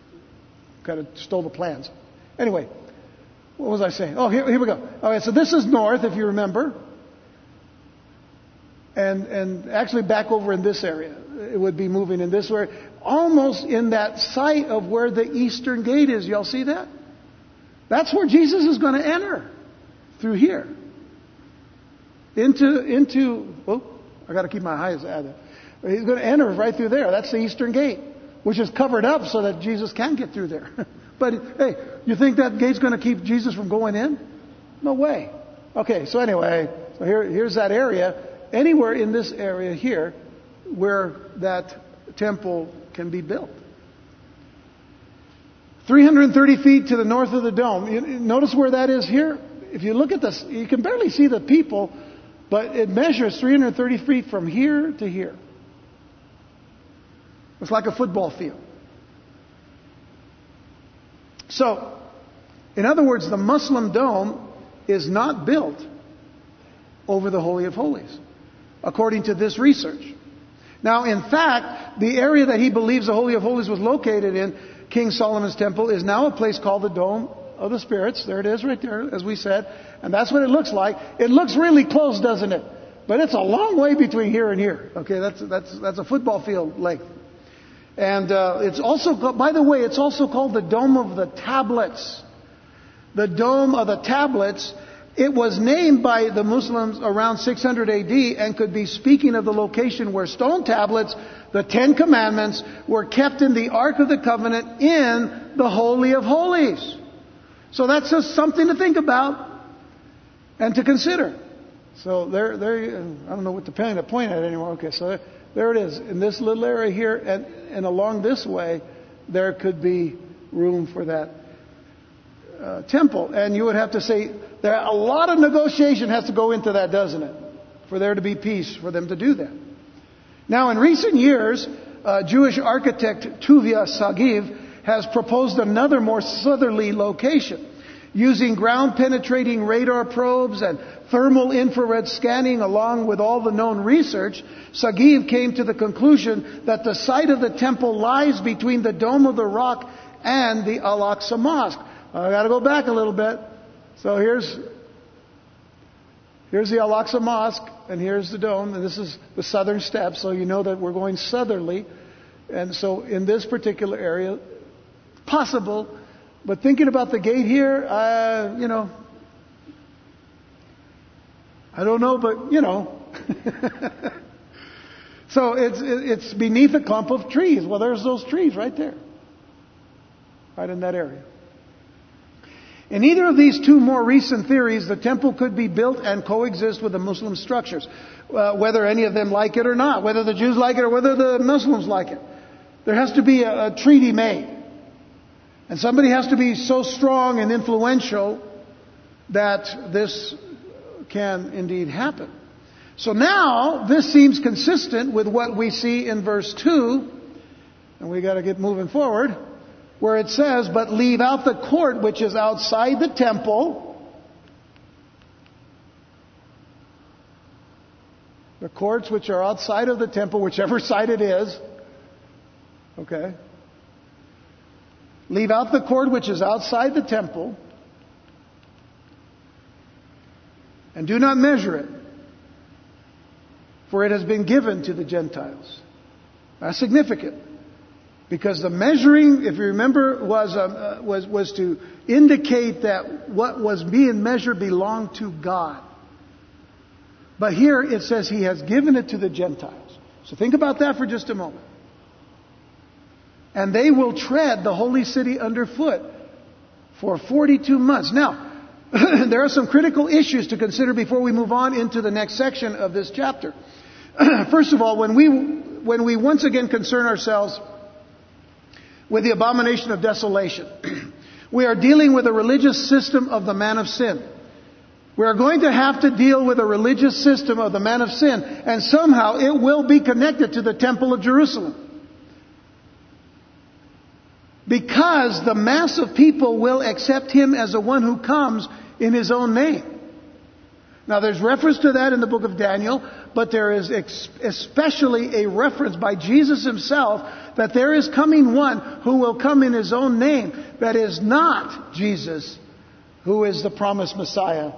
kind of stole the plans. Anyway, what was I saying? Oh, here, here we go. All right, so this is north, if you remember, and and actually back over in this area, it would be moving in this way, almost in that site of where the eastern gate is. Y'all see that? That's where Jesus is going to enter through here into into. Oh, I got to keep my eyes at it. He's going to enter right through there. That's the eastern gate, which is covered up so that Jesus can get through there. but hey, you think that gate's going to keep Jesus from going in? No way. Okay, so anyway, so here, here's that area. Anywhere in this area here where that temple can be built. 330 feet to the north of the dome. You, notice where that is here? If you look at this, you can barely see the people, but it measures 330 feet from here to here. It's like a football field. So, in other words, the Muslim dome is not built over the Holy of Holies, according to this research. Now, in fact, the area that he believes the Holy of Holies was located in, King Solomon's Temple, is now a place called the Dome of the Spirits. There it is right there, as we said. And that's what it looks like. It looks really close, doesn't it? But it's a long way between here and here. Okay, that's, that's, that's a football field length. And uh, it's also, by the way, it's also called the Dome of the Tablets. The Dome of the Tablets. It was named by the Muslims around 600 AD and could be speaking of the location where stone tablets, the Ten Commandments, were kept in the Ark of the Covenant in the Holy of Holies. So that's just something to think about and to consider. So there, there, I don't know what to point at anymore. Okay, so there, there it is. In this little area here and, and along this way, there could be room for that uh, temple. And you would have to say, there a lot of negotiation has to go into that, doesn't it? For there to be peace, for them to do that. Now, in recent years, uh, Jewish architect Tuvia Sagiv has proposed another more southerly location using ground penetrating radar probes and thermal infrared scanning along with all the known research, Sagiv came to the conclusion that the site of the temple lies between the Dome of the Rock and the Al-Aqsa Mosque. I gotta go back a little bit. So here's, here's the Al-Aqsa Mosque and here's the dome and this is the southern steps so you know that we're going southerly. And so in this particular area, possible but thinking about the gate here, uh, you know, I don't know, but you know. so it's it's beneath a clump of trees. Well, there's those trees right there, right in that area. In either of these two more recent theories, the temple could be built and coexist with the Muslim structures, uh, whether any of them like it or not, whether the Jews like it or whether the Muslims like it. There has to be a, a treaty made. And somebody has to be so strong and influential that this can indeed happen. So now, this seems consistent with what we see in verse 2, and we gotta get moving forward, where it says, but leave out the court which is outside the temple, the courts which are outside of the temple, whichever side it is, okay, Leave out the court which is outside the temple, and do not measure it, for it has been given to the Gentiles. That's significant. Because the measuring, if you remember, was, uh, was, was to indicate that what was being measured belonged to God. But here it says he has given it to the Gentiles. So think about that for just a moment and they will tread the holy city underfoot for 42 months. Now, there are some critical issues to consider before we move on into the next section of this chapter. First of all, when we, when we once again concern ourselves with the abomination of desolation, we are dealing with a religious system of the man of sin. We are going to have to deal with a religious system of the man of sin, and somehow it will be connected to the temple of Jerusalem. Because the mass of people will accept him as the one who comes in his own name. Now there's reference to that in the book of Daniel, but there is especially a reference by Jesus himself that there is coming one who will come in his own name that is not Jesus, who is the promised Messiah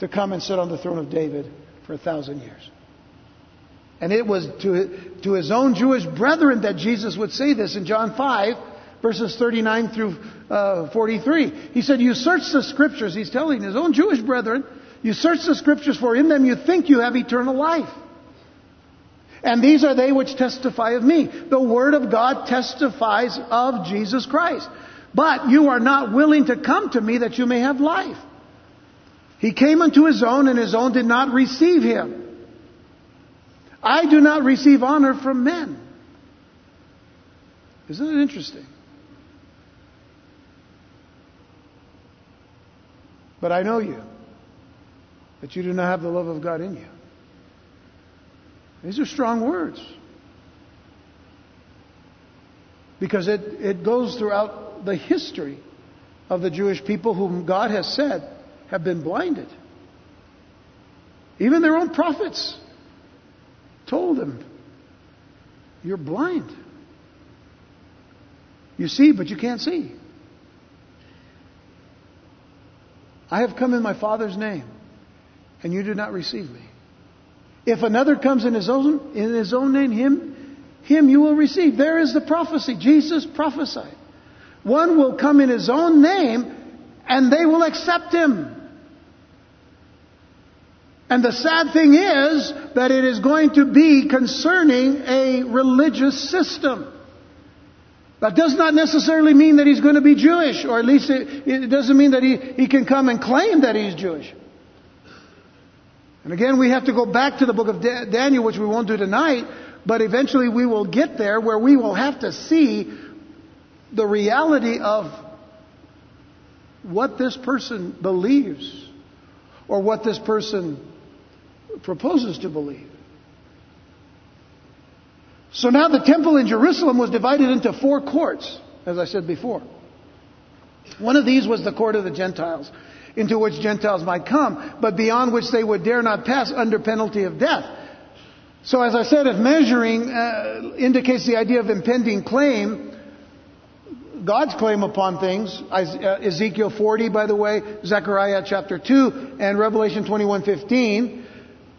to come and sit on the throne of David for a thousand years. And it was to, to his own Jewish brethren that Jesus would say this in John 5, verses 39 through uh, 43. He said, You search the scriptures. He's telling his own Jewish brethren, You search the scriptures, for in them you think you have eternal life. And these are they which testify of me. The Word of God testifies of Jesus Christ. But you are not willing to come to me that you may have life. He came unto his own, and his own did not receive him. I do not receive honor from men. Isn't it interesting? But I know you, that you do not have the love of God in you. These are strong words. Because it, it goes throughout the history of the Jewish people whom God has said have been blinded. Even their own prophets told them, You're blind. You see, but you can't see. I have come in my Father's name, and you do not receive me. If another comes in his own, in his own name, him, him you will receive. There is the prophecy. Jesus prophesied. One will come in his own name, and they will accept him. And the sad thing is that it is going to be concerning a religious system. That does not necessarily mean that he's going to be Jewish, or at least it, it doesn't mean that he, he can come and claim that he's Jewish. And again, we have to go back to the book of Daniel, which we won't do tonight, but eventually we will get there where we will have to see the reality of what this person believes or what this person proposes to believe. So now the temple in Jerusalem was divided into four courts, as I said before. One of these was the court of the Gentiles, into which Gentiles might come, but beyond which they would dare not pass under penalty of death. So as I said, if measuring uh, indicates the idea of impending claim, God's claim upon things, uh, Ezekiel 40, by the way, Zechariah chapter 2, and Revelation 21:15,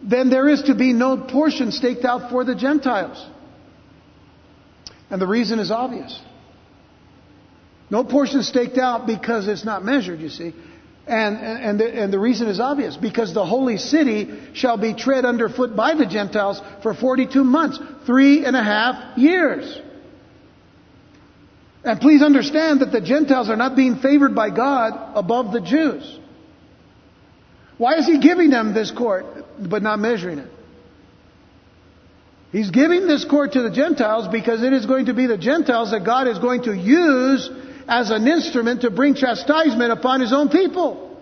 then there is to be no portion staked out for the Gentiles. And the reason is obvious. No portion staked out because it's not measured, you see. And, and, the, and the reason is obvious. Because the holy city shall be tread underfoot by the Gentiles for 42 months. Three and a half years. And please understand that the Gentiles are not being favored by God above the Jews. Why is he giving them this court, but not measuring it? He's giving this court to the Gentiles because it is going to be the Gentiles that God is going to use as an instrument to bring chastisement upon His own people.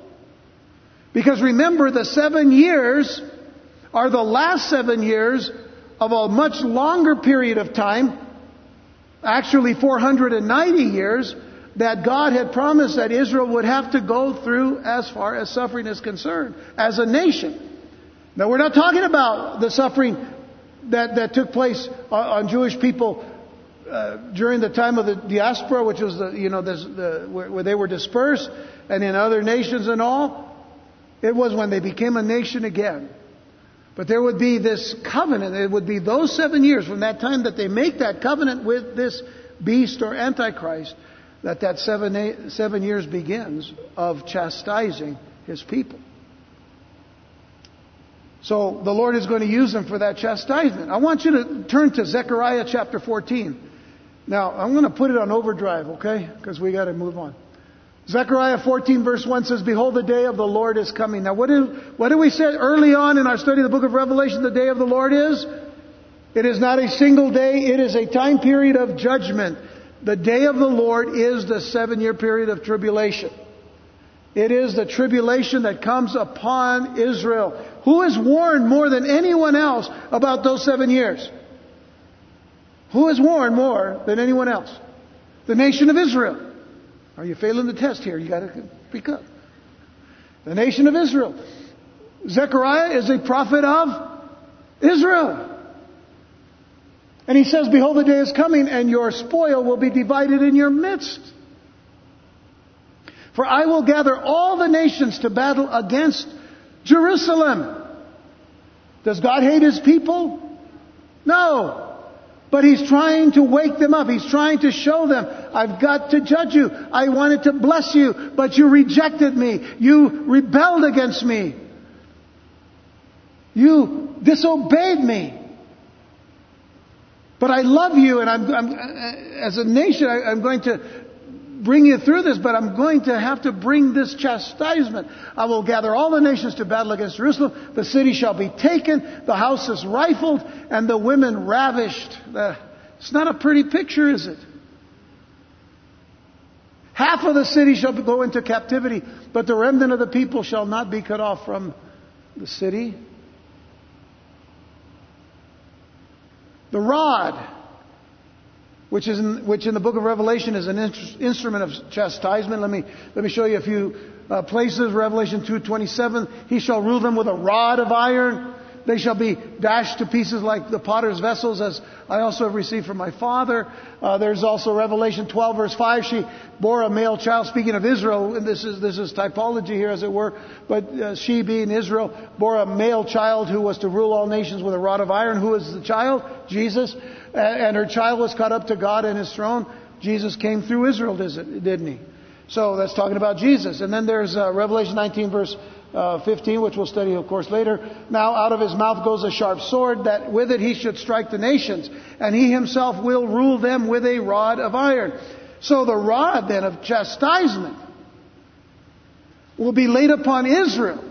Because remember, the seven years are the last seven years of a much longer period of time, actually 490 years, that God had promised that Israel would have to go through as far as suffering is concerned, as a nation. Now, we're not talking about the suffering that, that took place on, Jewish people uh, during the time of the diaspora, which was the, you know, the, where, where they were dispersed, and in other nations and all. It was when they became a nation again. But there would be this covenant. It would be those seven years from that time that they make that covenant with this beast or antichrist that that seven, eight, seven years begins of chastising his people. So the Lord is going to use them for that chastisement. I want you to turn to Zechariah chapter 14. Now, I'm going to put it on overdrive, okay? Because we got to move on. Zechariah 14 verse 1 says, Behold, the day of the Lord is coming. Now, what did, what did we say early on in our study of the book of Revelation the day of the Lord is? It is not a single day, it is a time period of judgment. The day of the Lord is the seven year period of tribulation. It is the tribulation that comes upon Israel. Who is warned more than anyone else about those seven years? Who is warned more than anyone else? The nation of Israel. Are you failing the test here? You got to speak up. The nation of Israel. Zechariah is a prophet of Israel. And he says, Behold, the day is coming, and your spoil will be divided in your midst. For I will gather all the nations to battle against Jerusalem. Does God hate his people? No. But he's trying to wake them up. He's trying to show them, I've got to judge you. I wanted to bless you, but you rejected me. You rebelled against me. You disobeyed me. But I love you, and I'm, I'm as a nation, I, I'm going to bring you through this, but I'm going to have to bring this chastisement. I will gather all the nations to battle against Jerusalem. The city shall be taken, the houses rifled, and the women ravished. It's not a pretty picture, is it? Half of the city shall go into captivity, but the remnant of the people shall not be cut off from the city. The rod which, is in, which in the book of Revelation is an instrument of chastisement. Let me, let me show you a few uh, places. Revelation 2.27, He shall rule them with a rod of iron. They shall be dashed to pieces like the potter's vessels, as I also have received from my father. Uh, there's also Revelation 12, verse 5. She bore a male child. Speaking of Israel, and this is this is typology here, as it were. But uh, she, being Israel, bore a male child who was to rule all nations with a rod of iron. Who is the child? Jesus. And her child was caught up to God and His throne. Jesus came through Israel, didn't he? So that's talking about Jesus. And then there's uh, Revelation 19, verse uh, 15, which we'll study, of course, later. Now out of his mouth goes a sharp sword, that with it he should strike the nations, and he himself will rule them with a rod of iron. So the rod then of chastisement will be laid upon Israel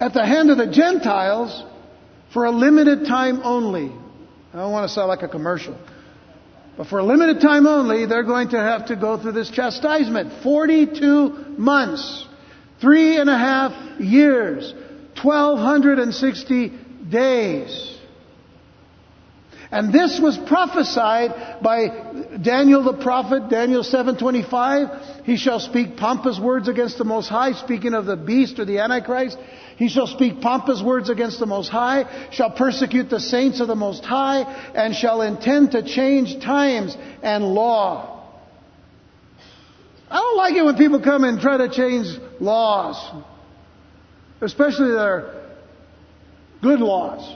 at the hand of the Gentiles for a limited time only. I don't want to sound like a commercial. But for a limited time only, they're going to have to go through this chastisement. 42 months. Three and a half years. 1260 days. And this was prophesied by Daniel the prophet, Daniel 7:25. He shall speak pompous words against the Most High, speaking of the beast or the Antichrist. He shall speak pompous words against the Most High, shall persecute the saints of the Most High, and shall intend to change times and law. I don't like it when people come and try to change laws, especially their good laws.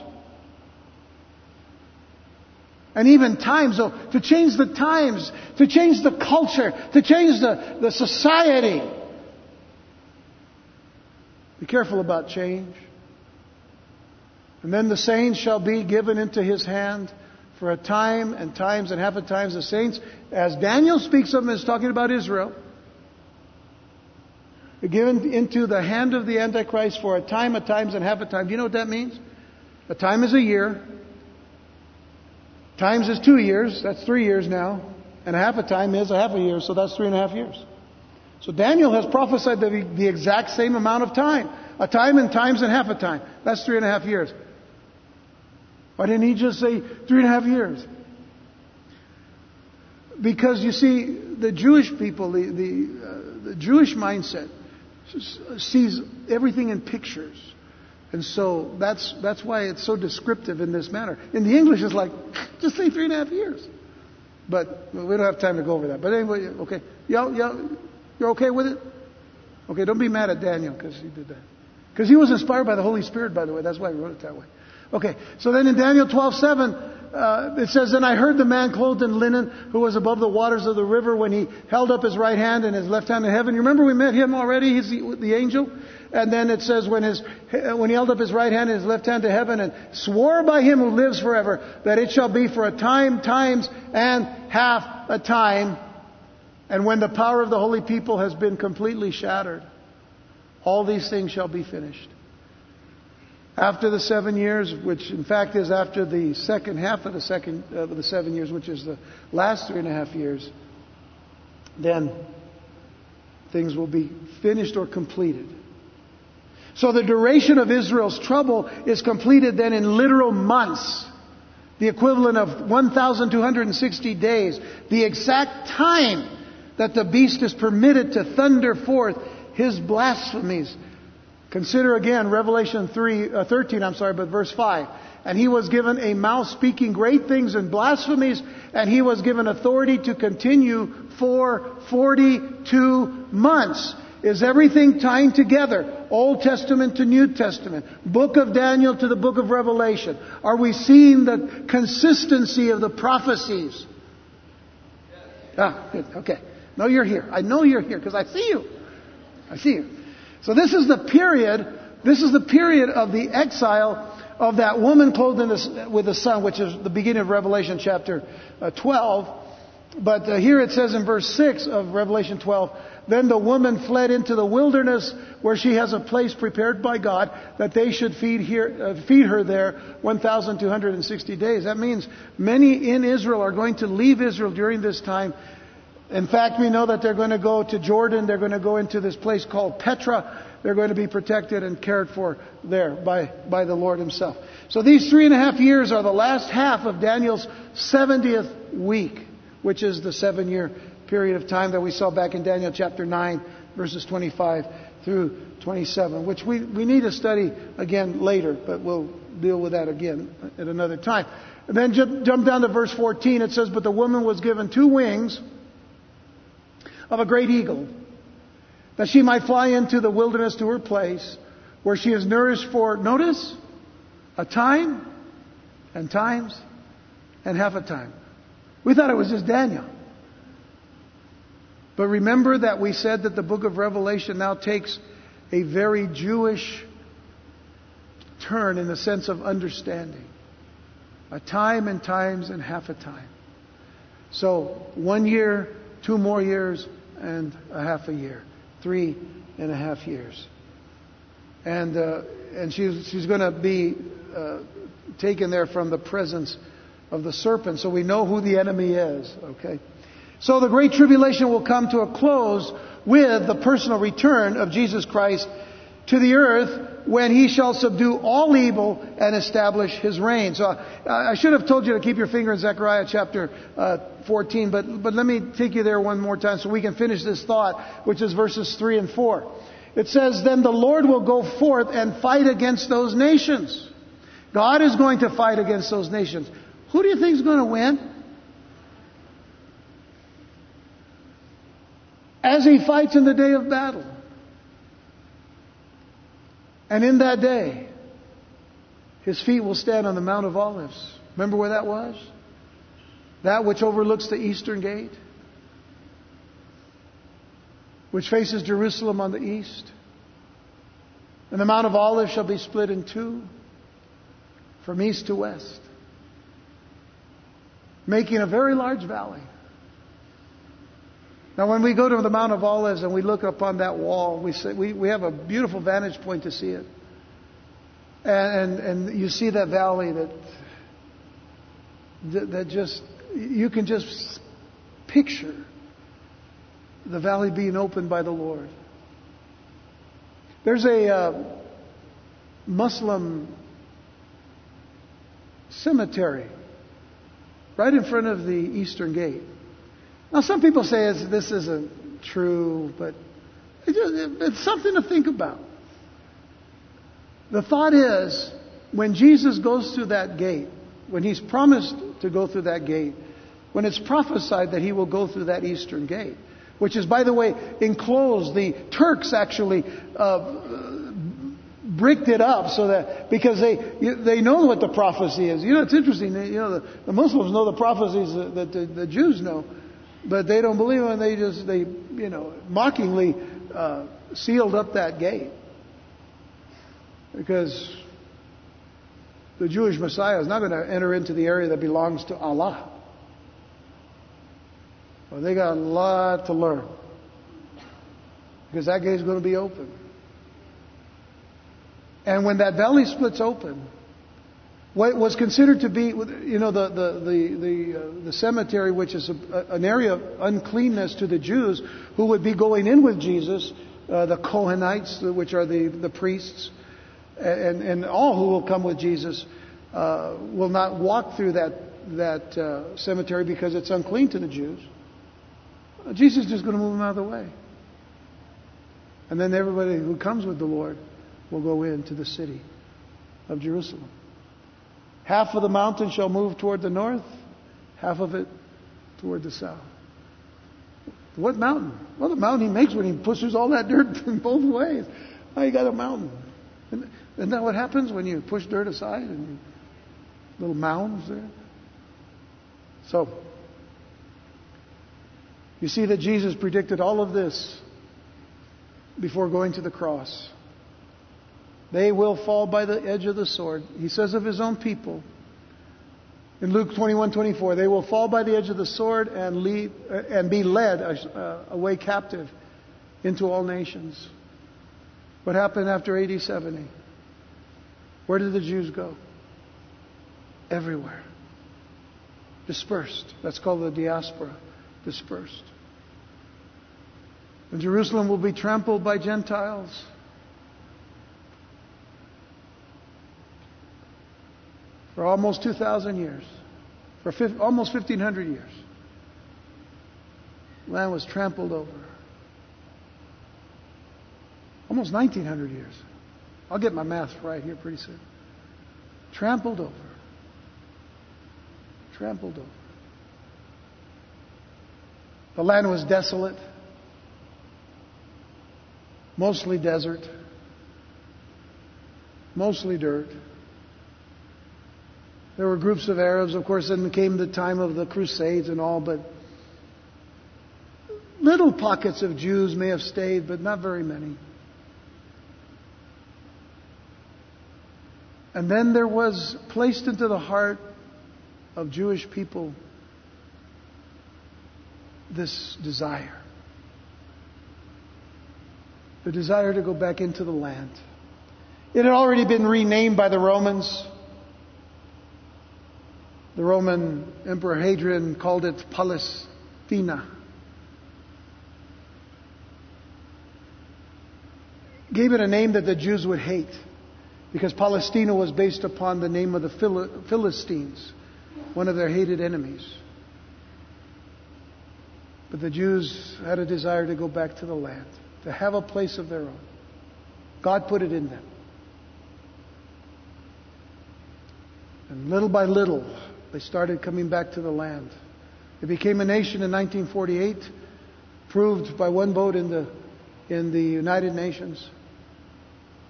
And even times, so to change the times, to change the culture, to change the, the society. Be careful about change. And then the saints shall be given into his hand for a time and times and half a times. The saints, as Daniel speaks of them, is talking about Israel given into the hand of the Antichrist for a time, a times, and half a time. Do you know what that means? A time is a year. Times is two years. That's three years now. And a half a time is a half a year, so that's three and a half years. So Daniel has prophesied the, the exact same amount of time. A time and times and half a time. That's three and a half years. Why didn't he just say three and a half years? Because you see, the Jewish people, the, the, uh, the Jewish mindset, sees everything in pictures. And so that's, that's why it's so descriptive in this manner. In the English, it's like, just say three and a half years. But we don't have time to go over that. But anyway, okay. Y'all, y'all, you're okay with it? Okay, don't be mad at Daniel because he did that. Because he was inspired by the Holy Spirit, by the way. That's why he wrote it that way. Okay, so then in Daniel 12, 7, uh, it says, Then I heard the man clothed in linen who was above the waters of the river when he held up his right hand and his left hand in heaven. You remember we met him already? He's the, the angel. And then it says, when, his, when he held up his right hand and his left hand to heaven and swore by him who lives forever that it shall be for a time, times, and half a time. And when the power of the holy people has been completely shattered, all these things shall be finished. After the seven years, which in fact is after the second half of the second of the seven years, which is the last three and a half years, then things will be finished or completed. So the duration of Israel's trouble is completed then in literal months, the equivalent of 1,260 days, the exact time that the beast is permitted to thunder forth his blasphemies Consider again Revelation 3, uh, 13, I'm sorry, but verse 5. And he was given a mouth speaking great things and blasphemies, and he was given authority to continue for 42 months. Is everything tying together? Old Testament to New Testament. Book of Daniel to the book of Revelation. Are we seeing the consistency of the prophecies? Ah, good. Okay. No, you're here. I know you're here because I see you. I see you. So this is the period, this is the period of the exile of that woman clothed the, with the sun, which is the beginning of Revelation chapter uh, 12. But uh, here it says in verse 6 of Revelation 12, then the woman fled into the wilderness where she has a place prepared by God that they should feed, here, uh, feed her there 1,260 days. That means many in Israel are going to leave Israel during this time in fact, we know that they're going to go to Jordan. They're going to go into this place called Petra. they're going to be protected and cared for there by, by the Lord Himself. So these three and a half years are the last half of Daniel's 70th week, which is the seven year period of time that we saw back in Daniel chapter 9, verses 25 through 27, which we, we need to study again later, but we'll deal with that again at another time. And then jump, jump down to verse 14. It says, But the woman was given two wings of a great eagle, that she might fly into the wilderness to her place, where she is nourished for, notice, a time and times and half a time. We thought it was just Daniel. But remember that we said that the book of Revelation now takes a very Jewish turn in the sense of understanding. A time and times and half a time. So one year, two more years, and a half a year. Three and a half years. And, uh, and she's, she's going to be uh, taken there from the presence of the serpent. So we know who the enemy is, okay? So the Great Tribulation will come to a close with the personal return of Jesus Christ to the earth when he shall subdue all evil and establish his reign. So I should have told you to keep your finger in Zechariah chapter uh, 14, but, but let me take you there one more time so we can finish this thought, which is verses 3 and 4. It says, Then the Lord will go forth and fight against those nations. God is going to fight against those nations. Who do you think is going to win? As he fights in the day of battle. And in that day, his feet will stand on the Mount of Olives. Remember where that was? That which overlooks the eastern gate, which faces Jerusalem on the east. And the Mount of Olives shall be split in two from east to west, making a very large valley. Now, when we go to the Mount of Olives and we look upon that wall, we, say, we, we have a beautiful vantage point to see it. And, and, and you see that valley that, that, that just, you can just picture the valley being opened by the Lord. There's a uh, Muslim cemetery right in front of the eastern gate. Now, some people say this isn't true, but it's something to think about. The thought is, when Jesus goes through that gate, when he's promised to go through that gate, when it's prophesied that he will go through that eastern gate, which is, by the way, enclosed, the Turks actually uh, bricked it up so that because they they know what the prophecy is. You know, it's interesting. You know, the, the Muslims know the prophecies that, the, the Jews know. But they don't believe him. They just, they, you know, mockingly uh, sealed up that gate. Because the Jewish Messiah is not going to enter into the area that belongs to Allah. Well, they got a lot to learn. Because that gate is going to be open. And when that valley splits open, what was considered to be, you know, the, the, the, the, uh, the cemetery, which is a, an area of uncleanness to the Jews who would be going in with Jesus, uh, the Kohenites, which are the, the priests, and, and all who will come with Jesus uh, will not walk through that, that uh, cemetery because it's unclean to the Jews. Jesus is just going to move them out of the way. And then everybody who comes with the Lord will go into the city of Jerusalem. Half of the mountain shall move toward the north, half of it toward the south. What mountain? Well, the mountain he makes when he pushes all that dirt in both ways. Oh, you got a mountain. Isn't that what happens when you push dirt aside and you, little mounds there? So, you see that Jesus predicted all of this before going to the cross. They will fall by the edge of the sword. He says of his own people in Luke 21 24, they will fall by the edge of the sword and, lead, uh, and be led uh, away captive into all nations. What happened after AD 70? Where did the Jews go? Everywhere. Dispersed. That's called the diaspora. Dispersed. And Jerusalem will be trampled by Gentiles for almost 2,000 years, for almost 1,500 years. Land was trampled over. Almost 1,900 years. I'll get my math right here pretty soon. Trampled over. Trampled over. The land was desolate, mostly desert, mostly dirt. There were groups of Arabs, of course, then came the time of the Crusades and all, but little pockets of Jews may have stayed, but not very many. And then there was placed into the heart of Jewish people this desire the desire to go back into the land. It had already been renamed by the Romans. The Roman Emperor Hadrian called it Palestina. Gave it a name that the Jews would hate because Palestina was based upon the name of the Philistines, one of their hated enemies. But the Jews had a desire to go back to the land, to have a place of their own. God put it in them. And little by little, they started coming back to the land. It became a nation in 1948, proved by one vote in the, in the United Nations.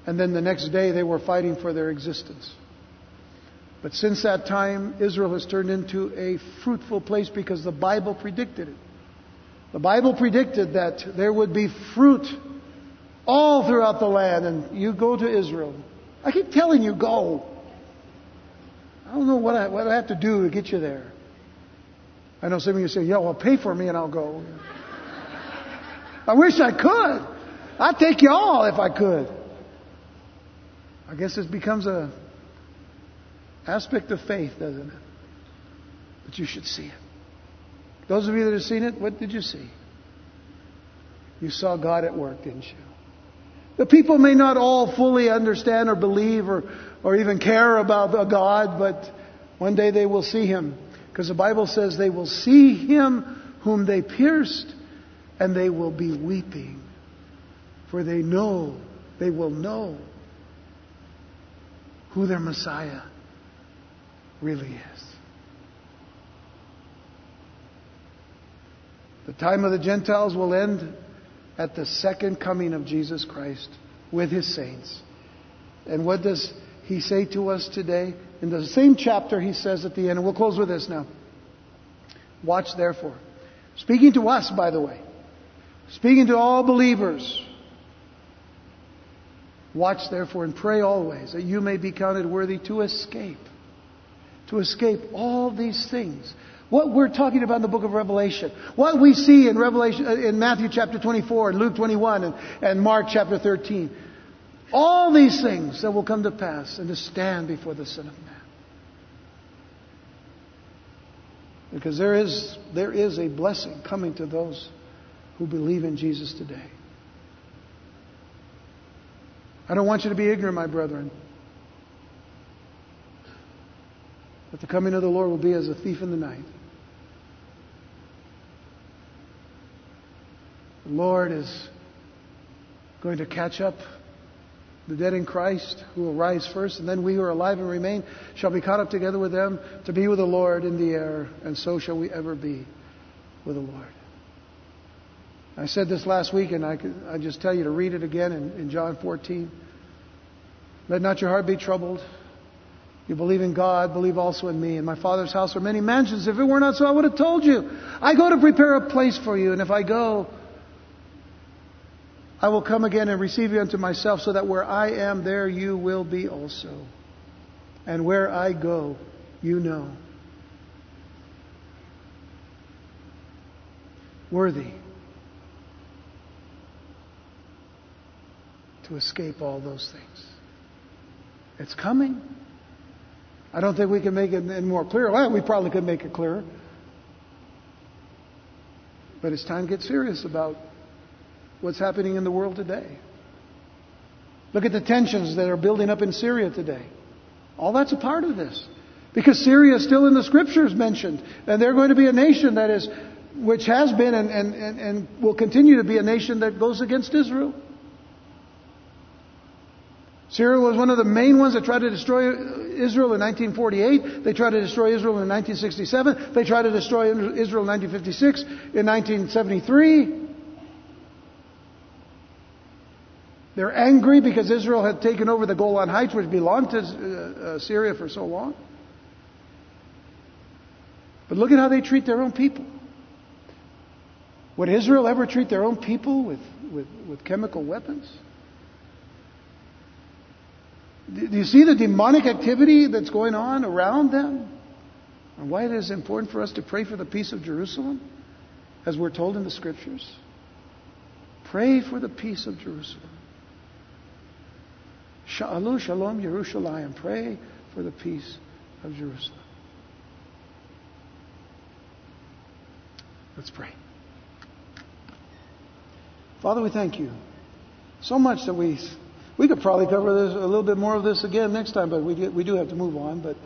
And then the next day, they were fighting for their existence. But since that time, Israel has turned into a fruitful place because the Bible predicted it. The Bible predicted that there would be fruit all throughout the land, and you go to Israel. I keep telling you, go. I don't know what I, what I have to do to get you there. I know some of you say, yeah, well, pay for me and I'll go. I wish I could. I'd take you all if I could. I guess it becomes a aspect of faith, doesn't it? But you should see it. Those of you that have seen it, what did you see? You saw God at work, didn't you? The people may not all fully understand or believe or, or even care about a God, but one day they will see Him. Because the Bible says they will see Him whom they pierced, and they will be weeping. For they know, they will know who their Messiah really is. The time of the Gentiles will end at the second coming of Jesus Christ with his saints. And what does he say to us today? In the same chapter, he says at the end, and we'll close with this now. Watch therefore. Speaking to us, by the way. Speaking to all believers. Watch therefore and pray always that you may be counted worthy to escape. To escape all these things what we're talking about in the book of Revelation. What we see in Revelation, uh, in Matthew chapter 24 and Luke 21 and, and Mark chapter 13. All these things that will come to pass and to stand before the Son of Man. Because there is, there is a blessing coming to those who believe in Jesus today. I don't want you to be ignorant, my brethren. That the coming of the Lord will be as a thief in the night. The Lord is going to catch up the dead in Christ who will rise first, and then we who are alive and remain shall be caught up together with them to be with the Lord in the air, and so shall we ever be with the Lord. I said this last week, and I, could, I just tell you to read it again in, in John 14. Let not your heart be troubled. You believe in God, believe also in me. In my Father's house are many mansions. If it were not so, I would have told you. I go to prepare a place for you, and if I go I will come again and receive you unto myself, so that where I am, there you will be also. And where I go, you know. Worthy to escape all those things. It's coming. I don't think we can make it any more clear. Well, we probably could make it clearer. But it's time to get serious about what's happening in the world today. Look at the tensions that are building up in Syria today. All that's a part of this. Because Syria is still in the scriptures mentioned. And they're going to be a nation that is, which has been and, and, and, and will continue to be a nation that goes against Israel. Syria was one of the main ones that tried to destroy Israel in 1948. They tried to destroy Israel in 1967. They tried to destroy Israel in 1956, in 1973. They're angry because Israel had taken over the Golan Heights, which belonged to uh, uh, Syria for so long. But look at how they treat their own people. Would Israel ever treat their own people with, with, with chemical weapons? Do you see the demonic activity that's going on around them? And why it is important for us to pray for the peace of Jerusalem, as we're told in the scriptures? Pray for the peace of Jerusalem. Shalom, shalom, Yerushalayim. Pray for the peace of Jerusalem. Let's pray. Father, we thank you so much that we we could probably cover this a little bit more of this again next time, but we we do have to move on. But